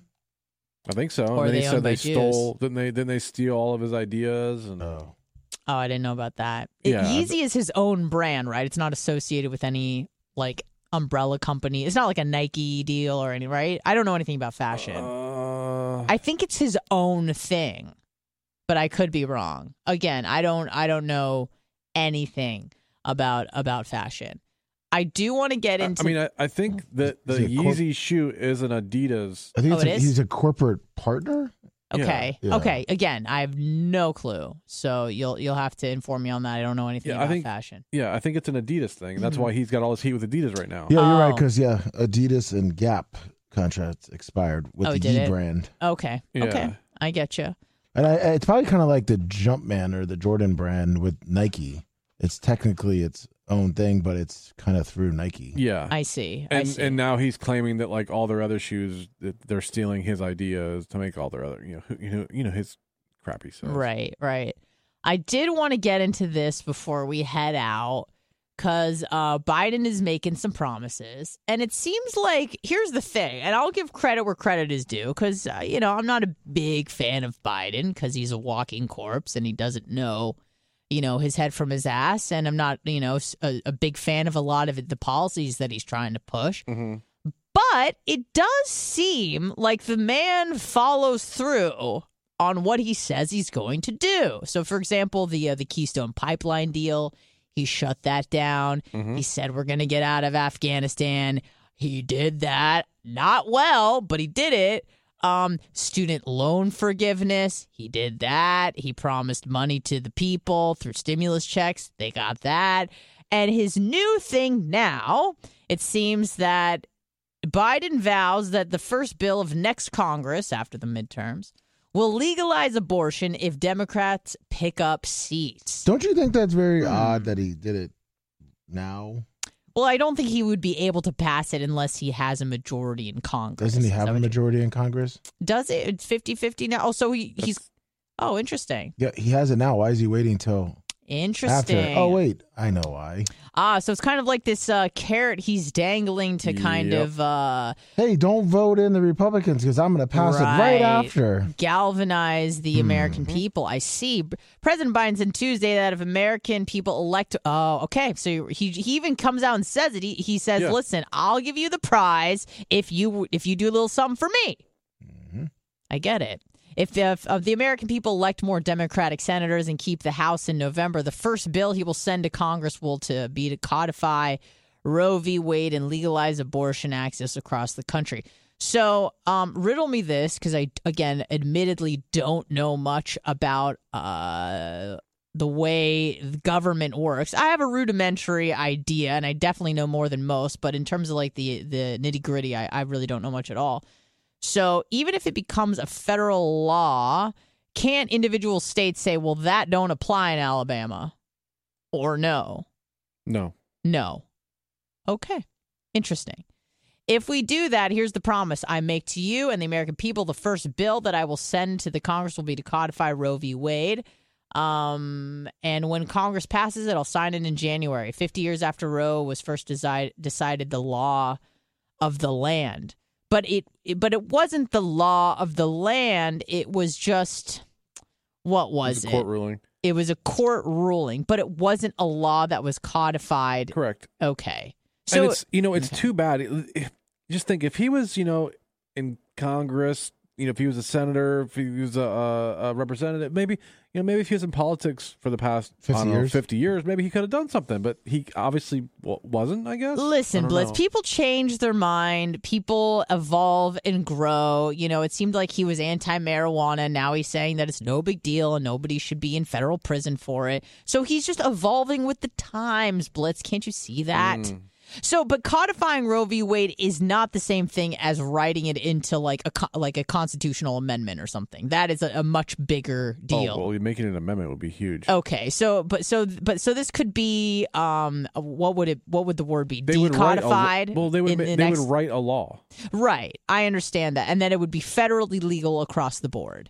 I think so. Or and then they he said by they Jews. stole. Didn't they? Didn't they steal all of his ideas? And Oh. oh, I didn't know about that. It- Yeah. Yeezy is his own brand, right? It's not associated with any like umbrella company. It's not like a Nike deal or any, right? I don't know anything about fashion. Uh, I think it's his own thing, but I could be wrong. Again, I don't I don't know anything about about fashion. I do want to get into I mean, I, I think that the Is it corp- Yeezy shoe is an Adidas. I think Oh, it's it a, is? he's a corporate partner. Okay. Yeah. Okay. Again, I have no clue. So you'll you'll have to inform me on that. I don't know anything Yeah, I about think- fashion. Yeah, I think it's an Adidas thing. That's Mm-hmm. why he's got all this heat with Adidas right now. Yeah, you're right. Oh. Because yeah, Adidas and Gap contracts expired with Oh, the did Yee brand, Okay. Yeah. Okay. I get you. and I, it's probably kind of like the Jumpman or the Jordan brand with Nike. It's technically its own thing, but it's kind of through Nike. Yeah. I see. I and see. and now he's claiming that like all their other shoes that they're stealing his ideas to make all their other you know who- you know you know his crappy stuff. Right, right. I did want to get into this before we head out because uh, Biden is making some promises. And it seems like, here's the thing, and I'll give credit where credit is due because, uh, you know, I'm not a big fan of Biden because he's a walking corpse and he doesn't know, you know, his head from his ass. And I'm not, you know, a big fan of a lot of the policies that he's trying to push. Mhm. But it does seem like the man follows through on what he says he's going to do. So, for example, the uh, the Keystone Pipeline deal, he shut that down. He said we're going to get out of Afghanistan. He did that, not well, but he did it. Um, student loan forgiveness, he did that. He promised money to the people through stimulus checks. They got that. And his new thing now, it seems that Biden vows that the first bill of next Congress after the midterms will legalize abortion if Democrats pick up seats. Don't you think that's very Hmm. odd that he did it now? Well, I don't think he would be able to pass it unless he has a majority in Congress. Doesn't he have a majority in Congress? Does it? It's 50-50 now. Oh, so he, he's Oh, interesting. Yeah, he has it now. Why is he waiting till Interesting. after? Oh wait, I know why. Ah, so it's kind of like this uh, carrot he's dangling to kind Yep. of uh, Hey, don't vote in the Republicans because I'm going to pass it right Right. after. galvanize the American Mm-hmm. people. I see. President Biden said Tuesday that if American people elect, oh, okay. So he he even comes out and says it. He, he says, Yeah. "Listen, I'll give you the prize if you if you do a little something for me." Mm-hmm. I get it. If, if, if the American people elect more Democratic senators and keep the House in November, the first bill he will send to Congress will to be to codify Roe v. Wade and legalize abortion access across the country. So, um, riddle me this because I, again, admittedly don't know much about uh, the way the government works. I have a rudimentary idea, and I definitely know more than most. But in terms of like the the nitty gritty, I, I really don't know much at all. So even if it becomes a federal law, can't individual states say, "Well, that don't apply in Alabama," or no? No. No. Okay. Interesting. If we do that, here's the promise I make to you and the American people. The first bill that I will send to the Congress will be to codify Roe v. Wade. Um, and when Congress passes it, I'll sign it in January, 50 years after Roe was first desi- decided the law of the land. But it, it, but it wasn't the law of the land. It was just what was It's a it? court ruling. It was a court ruling, but it wasn't a law that was codified. Correct. Okay. and So it's you know it's too bad. It- it- just think if he was you know in Congress, you know if he was a senator, if he was a, a, a representative, maybe you know maybe if he was in politics for the past I 50 don't know, years. fifty years, maybe he could have done something. But he obviously w- wasn't. I guess. Listen, don't Blitz, know. people change their mind. People evolve and grow. You know, it seemed like he was anti marijuana. Now he's saying that it's no big deal and nobody should be in federal prison for it. So he's just evolving with the times, Blitz. Can't you see that? Mm. So, but codifying Roe v. Wade is not the same thing as writing it into like a like a constitutional amendment or something. That is a, a much bigger deal. Oh, well, making an amendment would be huge. Okay, so but so but so this could be um what would it what would the word be They would a, decodified? well, they would in ma- the they next- would write a law. right. I understand that, and then it would be federally legal across the board.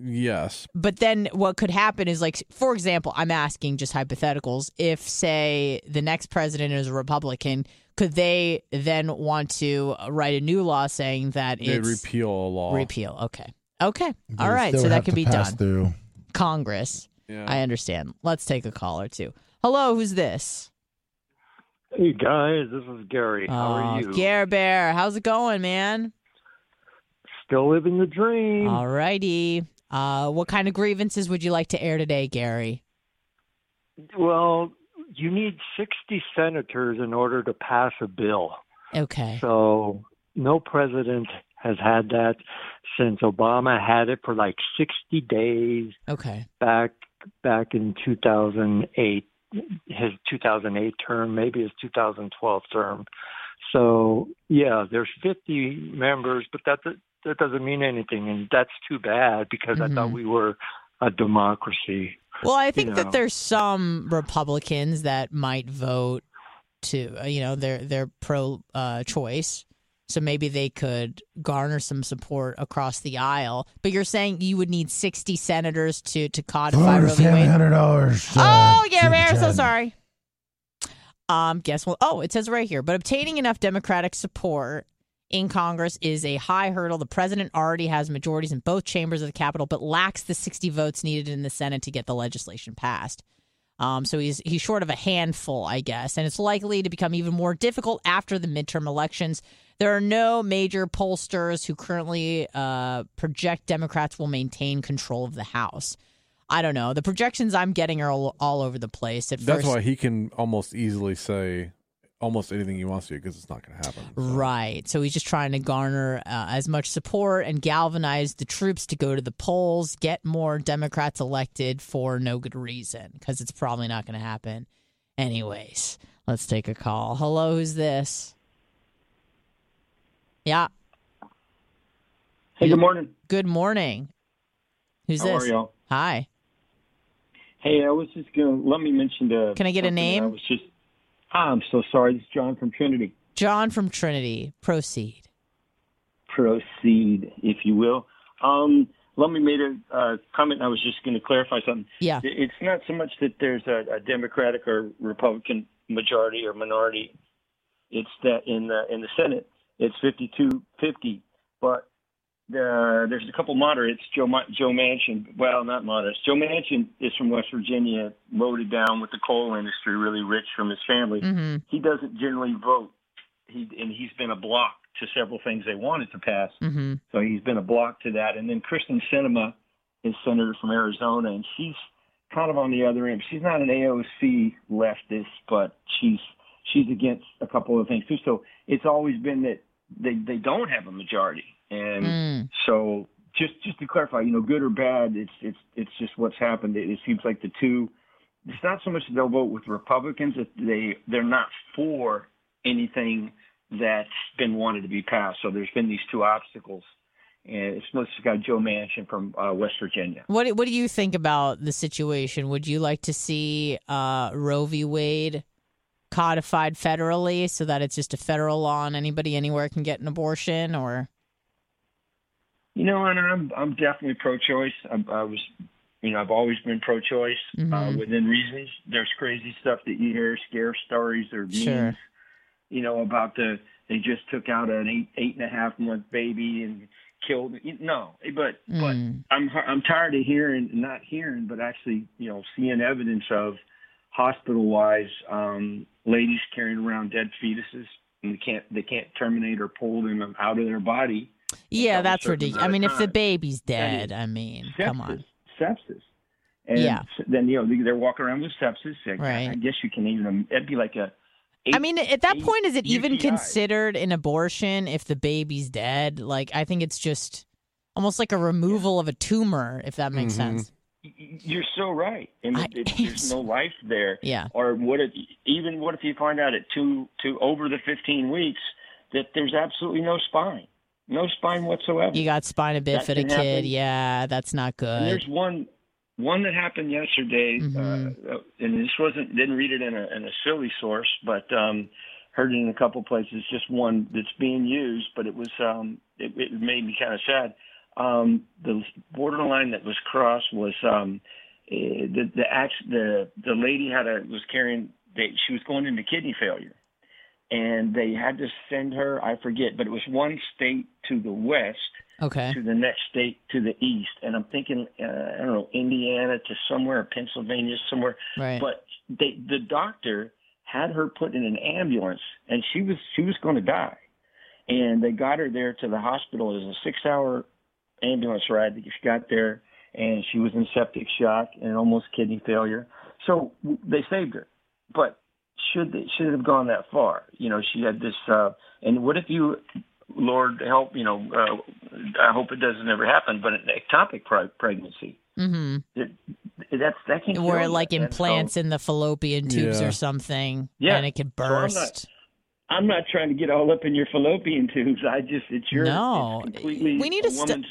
Yes, But then what could happen is like for example, I'm asking just hypotheticals. If say the next president is a Republican, could they then want to write a new law saying that they'd it's repeal a law. repeal? Okay, okay, But all it right. still So that could be pass done. through. Congress. Yeah. I understand. Let's take a call or two. Hello, who's this? Hey guys, this is Gary. How are you? Gare Bear, how's it going, man? Still living the dream. All righty. Uh, what kind of grievances would you like to air today, Gary? Well, you need 60 senators in order to pass a bill. Okay. So no president has had that since Obama had it for like 60 days Okay. back back in 2008, his 2008 term, maybe his 2012 term. So yeah, there's 50 members, but that that doesn't mean anything, and that's too bad because I thought we were a democracy. Well, I think know. that there's some Republicans that might vote to, uh, you know, they're they're pro uh, choice, so maybe they could garner some support across the aisle. But you're saying you would need 60 senators to to codify Roe v. Wade. hundred dollars. Oh, yeah, man. I'm so sorry. Um, guess what? Oh, it says right here. But obtaining enough Democratic support in Congress is a high hurdle. The president already has majorities in both chambers of the Capitol, but lacks the 60 votes needed in the Senate to get the legislation passed. Um, so he's he's short of a handful, I guess, and it's likely to become even more difficult after the midterm elections. There are no major pollsters who currently uh, project Democrats will maintain control of the House. I don't know. The projections I'm getting are all, all over the place. At That's first, why he can almost easily say almost anything he wants to because it's not going to happen. Right. So he's just trying to garner uh, as much support and galvanize the troops to go to the polls, get more Democrats elected for no good reason because it's probably not going to happen. Anyways, let's take a call. Hello, who's this? Yeah. Hey, good morning. Good morning. Who's How this? are y'all? Hi. Hey, I was just gonna let me mention the. Can I get a name? I was just. Ah, I'm so sorry. This is John from Trinity. John from Trinity. Proceed. Proceed, if you will. Um, let me make a uh, comment. I was just going to clarify something. Yeah. It's not so much that there's a, a Democratic or Republican majority or minority. It's that in the in the Senate it's 52-50, but the, there's a couple moderates. Joe Joe Manchin, well, not moderates. Joe Manchin is from West Virginia, loaded down with the coal industry, really rich from his family. Mhm. He doesn't generally vote. He and he's been a block to several things they wanted to pass. Mm-hmm. So he's been a block to that. And then Kyrsten Sinema is senator from Arizona, and she's kind of on the other end. She's not an AOC leftist, but she's she's against a couple of things too. So it's always been that they they don't have a majority, and Mm. so just just to clarify, you know, good or bad, it's it's it's just what's happened. It, it seems like the two. It's not so much that they'll vote with Republicans; that they they're not for anything that's been wanted to be passed. So there's been these two obstacles, and it's mostly got Joe Manchin from uh, West Virginia. What do- What do you think about the situation? Would you like to see uh, Roe v. Wade codified federally so that it's just a federal law and anybody anywhere can get an abortion? Or You know, and I'm I'm definitely pro-choice. I, I was, you know, I've always been pro-choice uh, Mhm. within reasons. There's crazy stuff that you hear, scare stories or memes. Sure. You know about the they just took out an eight eight and a half month baby and killed. No, but but Mm. I'm I'm tired of hearing not hearing, but actually you know seeing evidence of hospital wise um, ladies carrying around dead fetuses and they can't they can't terminate or pull them out of their body. Yeah, that's ridiculous. I mean, if the baby's dead, I mean, sepsis, come on. sepsis. And Yeah. then you know they- they're walking around with sepsis. I- Right. I guess you can even it'd be like a. I mean, at that point, is it even UTI. considered an abortion if the baby's dead? Like, I think it's just almost like a removal of a tumor, if that makes Mm-hmm. sense. You're so right. And I- it, it, <laughs> there's no life there. Yeah. Or what if even what if you find out at two two over the 15 weeks that there's absolutely no spine, no spine whatsoever. You got spina bifida kid. happen. Yeah, that's not And good. there's one one that happened yesterday, Mm-hmm. uh, and this wasn't didn't read it in a in a silly source, but um, heard it in a couple places. Just one that's being used, but it was um, it, it made me kind of sad. Um, the borderline that was crossed was um, eh, the the act, the the lady had a was carrying they, she was going into kidney failure, and they had to send her I forget, but it was one state to the west Okay. to the next state to the east, and I'm thinking uh, I don't know Indiana to somewhere, Pennsylvania somewhere. Right. But they, the doctor had her put in an ambulance, and she was she was going to die, and they got her there to the hospital. It was a six hour ambulance ride that she got there, and she was in septic shock and almost kidney failure. So they saved her, but should they, should it have gone that far? You know, she had this. Uh, and what if you Lord help, you know, uh, I hope it doesn't ever happen. But an ectopic pre- pregnancy, Mm-hmm. it, that's that can Where kill like you. And so- implants in the fallopian tubes Yeah. or something, Yeah. and it could So I'm not- burst. I'm not trying to get all up in your fallopian tubes. I just it's your No. it's completely We need to a st- woman's.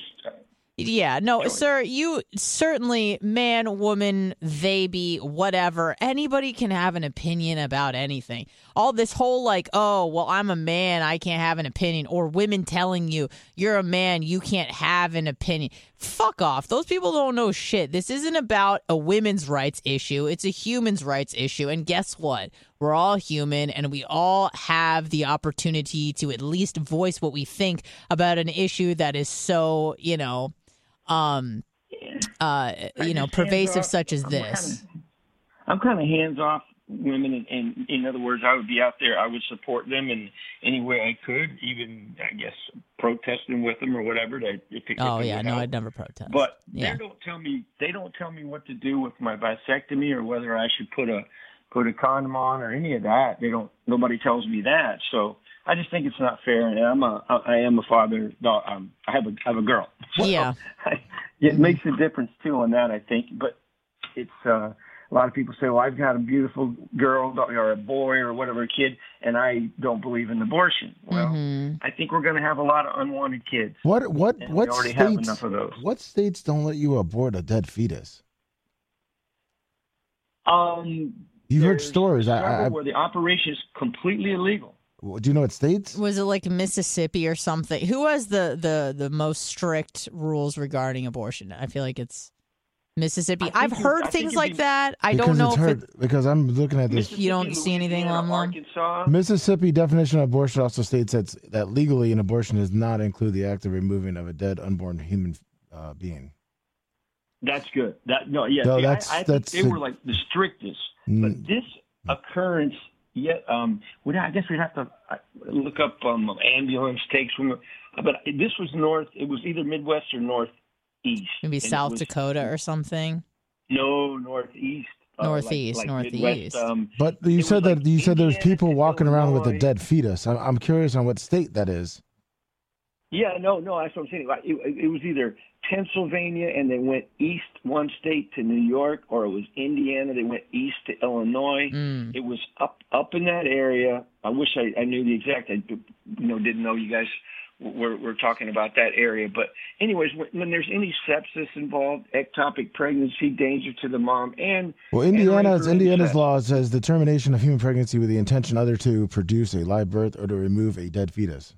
Yeah, no, sir, you certainly, man, woman, they be, whatever. Anybody can have an opinion about anything. All this whole like, oh, well, I'm a man, I can't have an opinion, or women telling you, you're a man, you can't have an opinion. Fuck off. Those people don't know shit. This isn't about a women's rights issue, it's a human's rights issue. And guess what? We're all human and we all have the opportunity to at least voice what we think about an issue that is so, you know, um uh you know pervasive such as this I'm kind of hands off women, and, and in other words, I would be out there. I would support them in any way I could, even I guess protesting with them or whatever. To, if it, oh if yeah no help. i'd never protest But yeah they don't tell me they don't tell me what to do with my vasectomy or whether I should put a put a condom on or any of that. They don't. Nobody tells me that. So I just think it's not fair. And I'm a I am a father. No, um, I have a I have a girl. <laughs> Yeah. <laughs> it makes a difference too on that. I think, but it's uh, a lot of people say, "Well, I've got a beautiful girl or a boy or whatever kid, and I don't believe in abortion." Well, Mhm. I think we're going to have a lot of unwanted kids. What what And we what already have states? enough of those. What states don't let you abort a dead fetus? Um, You've heard stories. I, I, where the operation is completely illegal. I do you know what states? was it like mississippi or something who has the the the most strict rules regarding abortion i feel like it's mississippi I think i've heard I things like be- that i don't know it's if heard, it, because I'm looking at this. You don't see anything, Louisiana, Lum Lum? Arkansas. Mississippi definition of abortion also states that that legally an abortion does not include the act of removing of a dead unborn human uh, being. That's good. That no, yeah. No, see, that's- I, I think they the- were like the strictest. Mm. But this occurrence, yet, um, would I guess we'd have to uh, look up um, ambulance takes from. But this was north. It was either Midwest or northeast. maybe south was- dakota or something No, northeast. uh, like- Northeast, like northeast. Midwest, um, But you It was said like that you said there's people to walking around with a dead fetus. I'm, I'm curious on what state that is. Yeah, no, no, that's what I'm saying. It, it was either Pennsylvania and they went east one state to New York, or it was Indiana. They went east to Illinois. Mm. It was up up in that area. I wish I, I knew the exact. I you know didn't know you guys were were talking about that area. But anyways, when, when there's any sepsis involved, ectopic pregnancy, danger to the mom, and Well, Indiana's rape or Indiana's law says the termination of human pregnancy with the intention other to produce a live birth or to remove a dead fetus.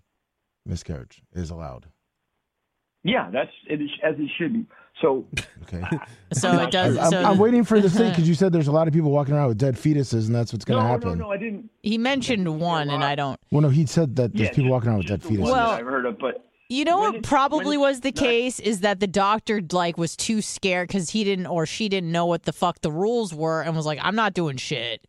Miscarriage is allowed. Yeah, that's it is, as it should be. So <laughs> Okay. so it does I'm, so I'm waiting for the thing <laughs> because you said there's a lot of people walking around with dead fetuses, and that's what's going to no, happen. no, no, I didn't. he mentioned one and i don't Well, no, he said that there's Yeah, people walking around with dead fetuses. one Well- I've heard of, but You know When what it- probably when was the not- case is that the doctor like was too scared because he didn't or she didn't know what the fuck the rules were and was like, I'm not doing shit.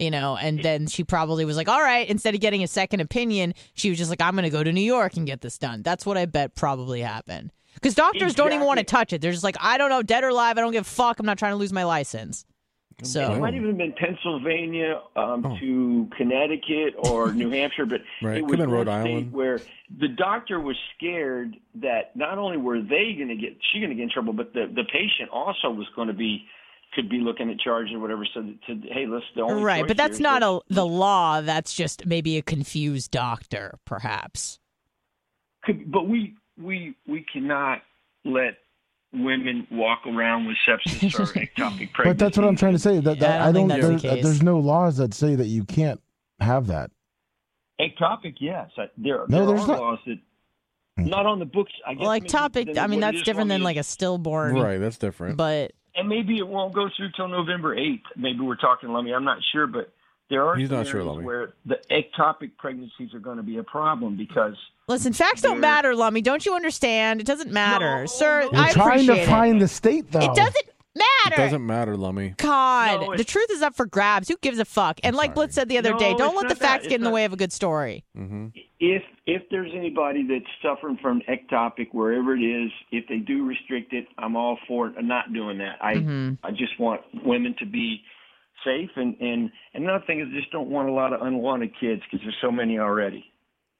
You know, and then she probably was like, All right, instead of getting a second opinion, she was just like, I'm gonna go to New York and get this done. That's what I bet probably happened. Because doctors don't even want to touch it. They're just like, I don't know, dead or alive, I don't give a fuck, I'm not trying to lose my license. So It might even have been Pennsylvania um, Oh. to Connecticut or New Hampshire, but <laughs> Right, it was could've been Rhode Island. where the doctor was scared that not only were they going to get she going to get in trouble, but the the patient also was going to be could be looking at charges or whatever. So, to, hey, let's the only Right, but that's here is not a the law, that's just maybe a confused doctor, perhaps. could, but we we we cannot let women walk around with sepsis or <laughs> ectopic pregnancy. But that's what I'm trying to say. That, Yeah, I don't think that's the there's, case. there's no laws that say that you can't have that. Ectopic, yes. There, No, there there's are not- laws that not on the books. I guess Like topic, then I mean, that's different than like a stillborn. Right, that's different. But and maybe it won't go through till November eighth. Maybe we're talking Lummy. I'm not sure, but there are He's not sure, areas Lummy. where the ectopic pregnancies are going to be a problem because Listen, facts don't matter, Lummy. Don't you understand? It doesn't matter, No, sir. no. We're I trying appreciate to it. find the state, though. It doesn't it doesn't matter, Lummy. God, No, the truth is up for grabs. Who gives a fuck? And like sorry. Blitz said the other No, day, don't let the not that. facts It's get in the way of a good story. hmm if if there's anybody that's suffering from ectopic wherever it is, if they do restrict it, I'm all for it. I'm not doing that. I Mhm. I just want women to be safe and and and another thing is I just don't want a lot of unwanted kids because there's so many already.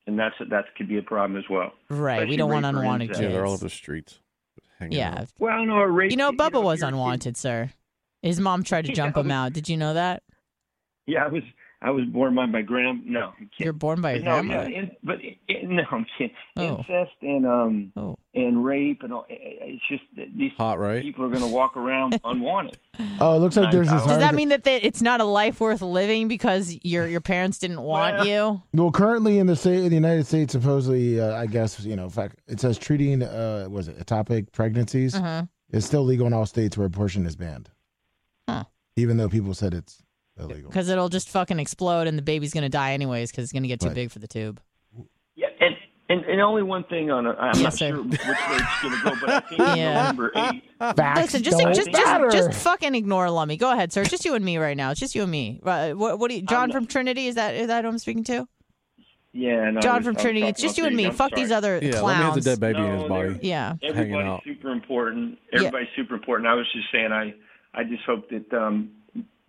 and that's that could be a problem as well. Right. Especially We don't want unwanted incest. Yeah, they're all kids. over the streets. Hanging Yeah. out. Well, no, a rape. You know, Bubba was you're a kid- unwanted, sir. His mom tried to <laughs> jump Yeah. him out. Did you know that? Yeah, I was I was born by my grand. No, I'm. You're born by your no, grandmother. yeah, in, but in, no, I'm kidding. Oh. Incest and um Oh. and rape and all. It's just that these Hot, right? people are going to walk around <laughs> unwanted. Oh, it looks like there's this. Does that mean that they, it's not a life worth living because your your parents didn't want Well- you? Well, currently in the state, in the United States, supposedly, uh, I guess you know, in fact, it says treating, uh, was it ectopic pregnancies Uh-huh. is still legal in all states where abortion is banned. Huh. Even though people said it's illegal. Because it'll just fucking explode and the baby's gonna die anyways because it's gonna get too Right. big for the tube. Yeah, and and, and only one thing on. A, I'm Yes, not sir. sure which way it's going to go, but I think Yeah. November eighth. Facts Listen, just don't just matter. just just fucking ignore Lummy. Go ahead, sir. It's just you and me right now. It's just you and me. What what do you, John from Trinity? Is that is that who I'm speaking to? Yeah, no, I John was- from was Trinity. talking It's just about you and me. Trinity. I'm Fuck these other Yeah, let me clowns. has a dead baby in his No, body. they're- Yeah. hanging Everybody's out. super important. Everybody's super important. I was just saying, I I just hope that um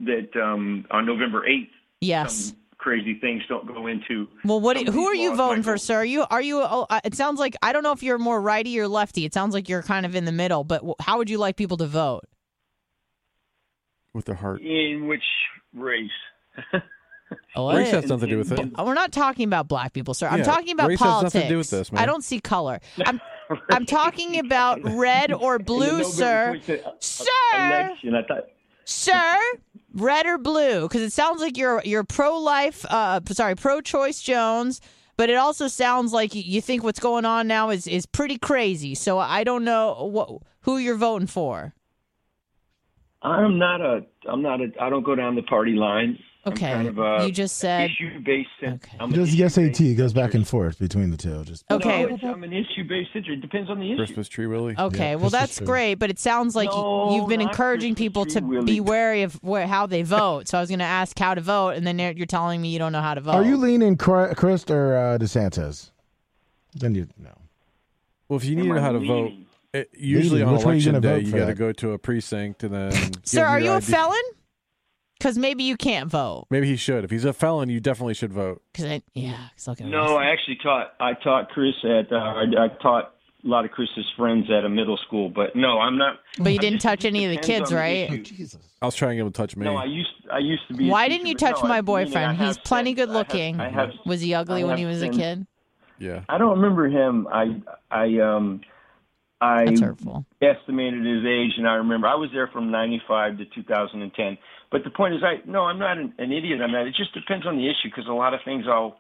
that um on November eighth, Yes. some crazy things don't go into. Well, what? do- Who are you voting for, sir? Are you are you? Oh, uh, it sounds like I don't know if you're more righty or lefty. It sounds like you're kind of in the middle. But how would you like people to vote? with their heart. In which race? <laughs> Oh, Race has nothing to do with it. We're not talking about black people, sir. I'm Yeah, talking about race has politics. nothing to do with this, man. I don't see color. <laughs> I'm I'm talking about red or blue, sir. 26th Sir, Election. I thought. Sir, red or blue? Because it sounds like you're you're pro life. Uh, sorry, pro choice Jones. But it also sounds like you- think what's going on now is is pretty crazy. So I don't know what who you're voting for. I'm not a. I'm not a. I don't go down the party line. Okay, kind of a you just said issue based. Okay. I'm an Just the issue-based goes back and forth between the two. Just Okay. No, it's- I'm an issue based thinker. It depends on the issue. Christmas tree, Willie. Okay, Yeah, well Christmas that's tree. great, but it sounds like you- No, you've been encouraging Christmas people to tree, Willie. be wary of where, how they vote. So I was going to ask how to vote, and then you're you're telling me you don't know how to vote. Are you leaning Chri- Chris or uh, DeSantis? Then you no. Well, if you need to know how to leaning? vote, it, usually Leaning. on Which way you election day, you got to go to a precinct and then. Sir, are your you a felon? Because maybe you can't vote. Maybe he should. If he's a felon, you definitely should vote. Because yeah, cause I'll get No. I actually taught. I taught Chris at. Uh, I, I taught a lot of Chris's friends at a middle school, but no, I'm not. But you I didn't just- touch any of the kids, on the right? issue. Jesus. I was trying to get him to touch me. No, I used. I used to be. Why didn't you touch no, my I- meaning I boyfriend? He's have plenty said- good I have- looking. I have. Was he ugly I when he was a kid? yeah. I don't remember him. I. I. Um. I That's hurtful. estimated his age, and I remember I was there from '95 to 2010. But the point is, I no, I'm not an, an idiot. I'm not. It just depends on the issue because a lot of things I'll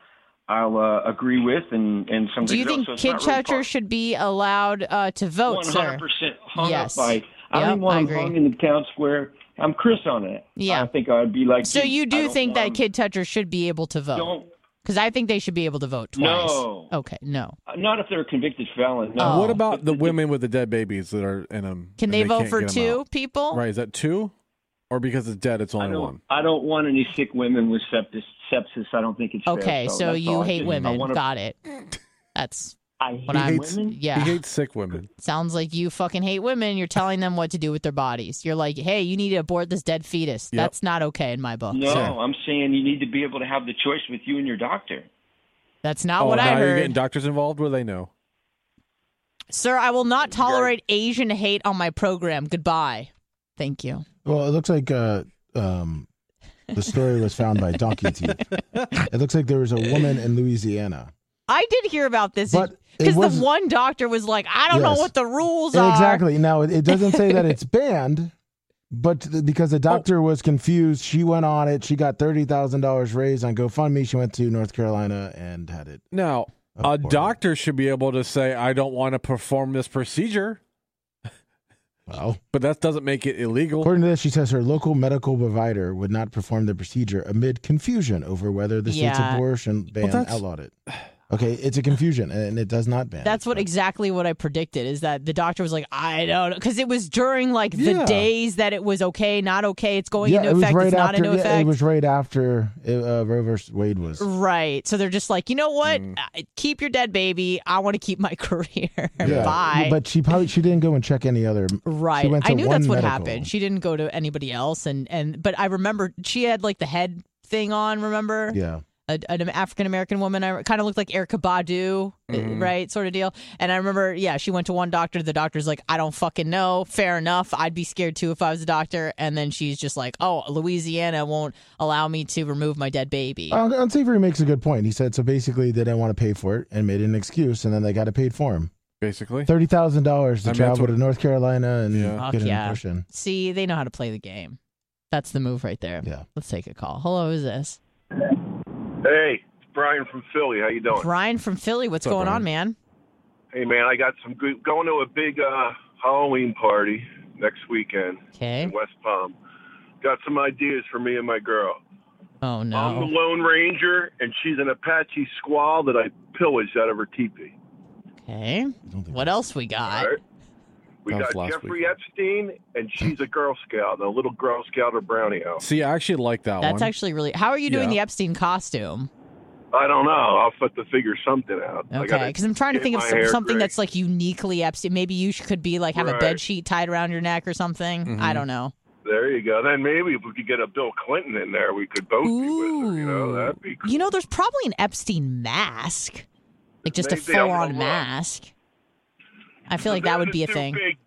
I'll uh, agree with, and and some Do you think. So kid really touchers should be allowed uh, to vote, One sir? hundred percent hung Yes. up by. I Yep, don't want I hung in the town square. I'm Chris on it. Yeah. I think I'd be like. So you do think that him- kid touchers should be able to vote? Don't Because I think they should be able to vote twice. No. Okay, no. Uh, not if they're a convicted felon. No. Oh. What about the women with the dead babies that are in them? Can and they, vote can't for get 'em two out? people? Right? Is that two, or because it's dead, it's I only don't. one? I don't want any sick women with sepsis. Sepsis. I don't think it's fair, Okay, so that's you. I hate just- I women. wanna- Got it. <laughs> That's I hate I'm. hates- women. Yeah. He hates sick women. Sounds like you fucking hate women. You're telling them what to do with their bodies. You're like, hey, you need to abort this dead fetus. Yep. That's not okay in my book. No, sir. I'm saying you need to be able to have the choice with you and your doctor. That's not oh, what now I you're heard. getting doctors involved. What do they know? Sir, I will not tolerate Asian hate on my program. Goodbye. Thank you. Well, it looks like uh, um, the story was found by Donkey Teeth. <laughs> It looks like there was a woman in Louisiana. I did hear about this But it because the one doctor was like, I don't know what the rules are. Exactly. Now it, it doesn't say that it's <laughs> banned, but th- because the oh. doctor was confused, she went on it. She got thirty thousand dollars raised on GoFundMe. She went to North Carolina and had it. Now, a doctor should be able to say, "I don't want to perform this procedure," <laughs> Well, but that doesn't make it illegal. according to this, she says her local medical provider would not perform the procedure amid confusion over whether the state's abortion ban that's- outlawed it. Okay, it's a confusion, and it does not ban. That's what but- exactly what I predicted is that the doctor was like, I don't know. Because it was during like the Yeah. days that it was okay, not okay, it's going yeah, into it was effect, right it's not after. into yeah, effect. it was right after uh, Roe versus Wade was. Right. So they're just like, you know what? Mm. Uh, Keep your dead baby. I want to keep my <laughs> career. Yeah, Bye. But she probably she didn't go and check any other. right. She went to I knew one that's what medical. happened. She didn't go to anybody else and and but I remember she had like the head thing on, remember? Yeah. A, an African American woman. I kind of looked like Erykah Badu, uh, Mhm. right, sort of deal. And I remember, yeah, she went to one doctor. The doctor's like, I don't fucking know. Fair enough. I'd be scared too if I was a doctor. And then she's just like, Oh, Louisiana won't allow me to remove my dead baby. Uh, Unsavory makes a good point. He said so. Basically, they didn't want to pay for it and made an excuse, and then they got it paid for him. Basically, thirty thousand dollars to I mean, travel that's to North Carolina and Fuck get an yeah. abortion. See, they know how to play the game. That's the move right there. Yeah. Let's take a call. Hello, who's this? Hey, it's Brian from Philly. How you doing? Brian from Philly. What's going on, man? Hey, man, I got some good. Going to a big uh, Halloween party next weekend Okay. in West Palm. Got some ideas for me and my girl. Oh no! I'm the. Lone Ranger, and she's an Apache squaw that I pillaged out of her teepee. Okay. What else we got? All right? We got last Jeffrey Epstein, and she's a Girl Scout, and a little Girl Scout or brownie house. See, I actually like that That's one. actually really. How are you doing Yeah. the Epstein costume? I don't know. I'll have to figure something out. I Okay, gotta because I'm trying to get think of my some, hair something gray. that's like uniquely Epstein. Maybe you sh- could be like have a Right. bed sheet tied around your neck or something. I mm-hmm. don't know. There you go. Then maybe if we could get a Bill Clinton in there, we could both be with her. You know, that'd be You know, there's probably an Epstein mask, like just a Maybe, I'm full on gonna look. mask. I feel like that would be a thing. Big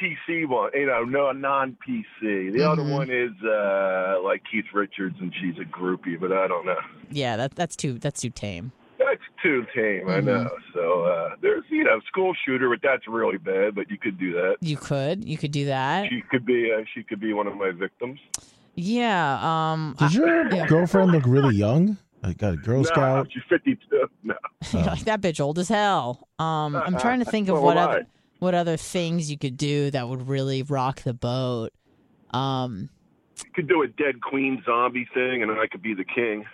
PC one, you know, no non PC. The other Mhm. one is uh like Keith Richards, and she's a groupie, but I don't know. Yeah, that that's too that's too tame. That's too tame, I Mhm. know. So uh there's you know school shooter, but that's really bad. But you could do that. You could you could do that. She could be uh, she could be one of my victims. Yeah. Um. Does I- your yeah. girlfriend look really young? Like got a Girl no, Scout? she's 52. No. You're like that bitch old as hell. Um, I'm trying to think of what other what other things you could do that would really rock the boat. Um, You could do a dead queen zombie thing, and I could be the king.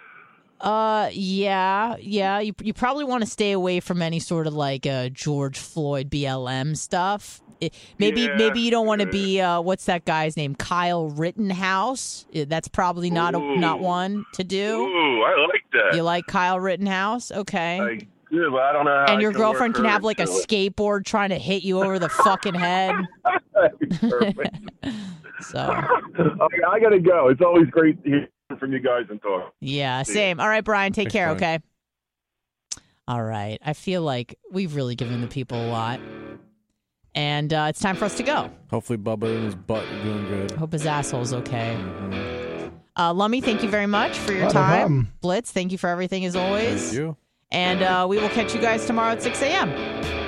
Uh, yeah, yeah. You you probably want to stay away from any sort of like uh George Floyd BLM stuff. It, maybe Yeah, maybe you don't want to be uh what's that guy's name Kyle Rittenhouse. That's probably not a, not one to do. Ooh, I like that. You like Kyle Rittenhouse? Okay. I do, but I don't know how. and your can girlfriend can have like a skateboard trying to hit you over the <laughs> fucking head. <laughs> So <laughs> okay, I gotta go. It's always great to hear from you guys and talk. yeah, same. All right, Brian, take Thanks, care. Brian. Okay. All right. I feel like we've really given the people a lot, and uh, it's time for us to go. Hopefully, Bubba and his butt are doing good. Hope his asshole's okay. Uh, Lummy, thank you very much for your Oh, no time. problem. Blitz, thank you for everything as always. Thank you. And uh, we will catch you guys tomorrow at 6 a.m.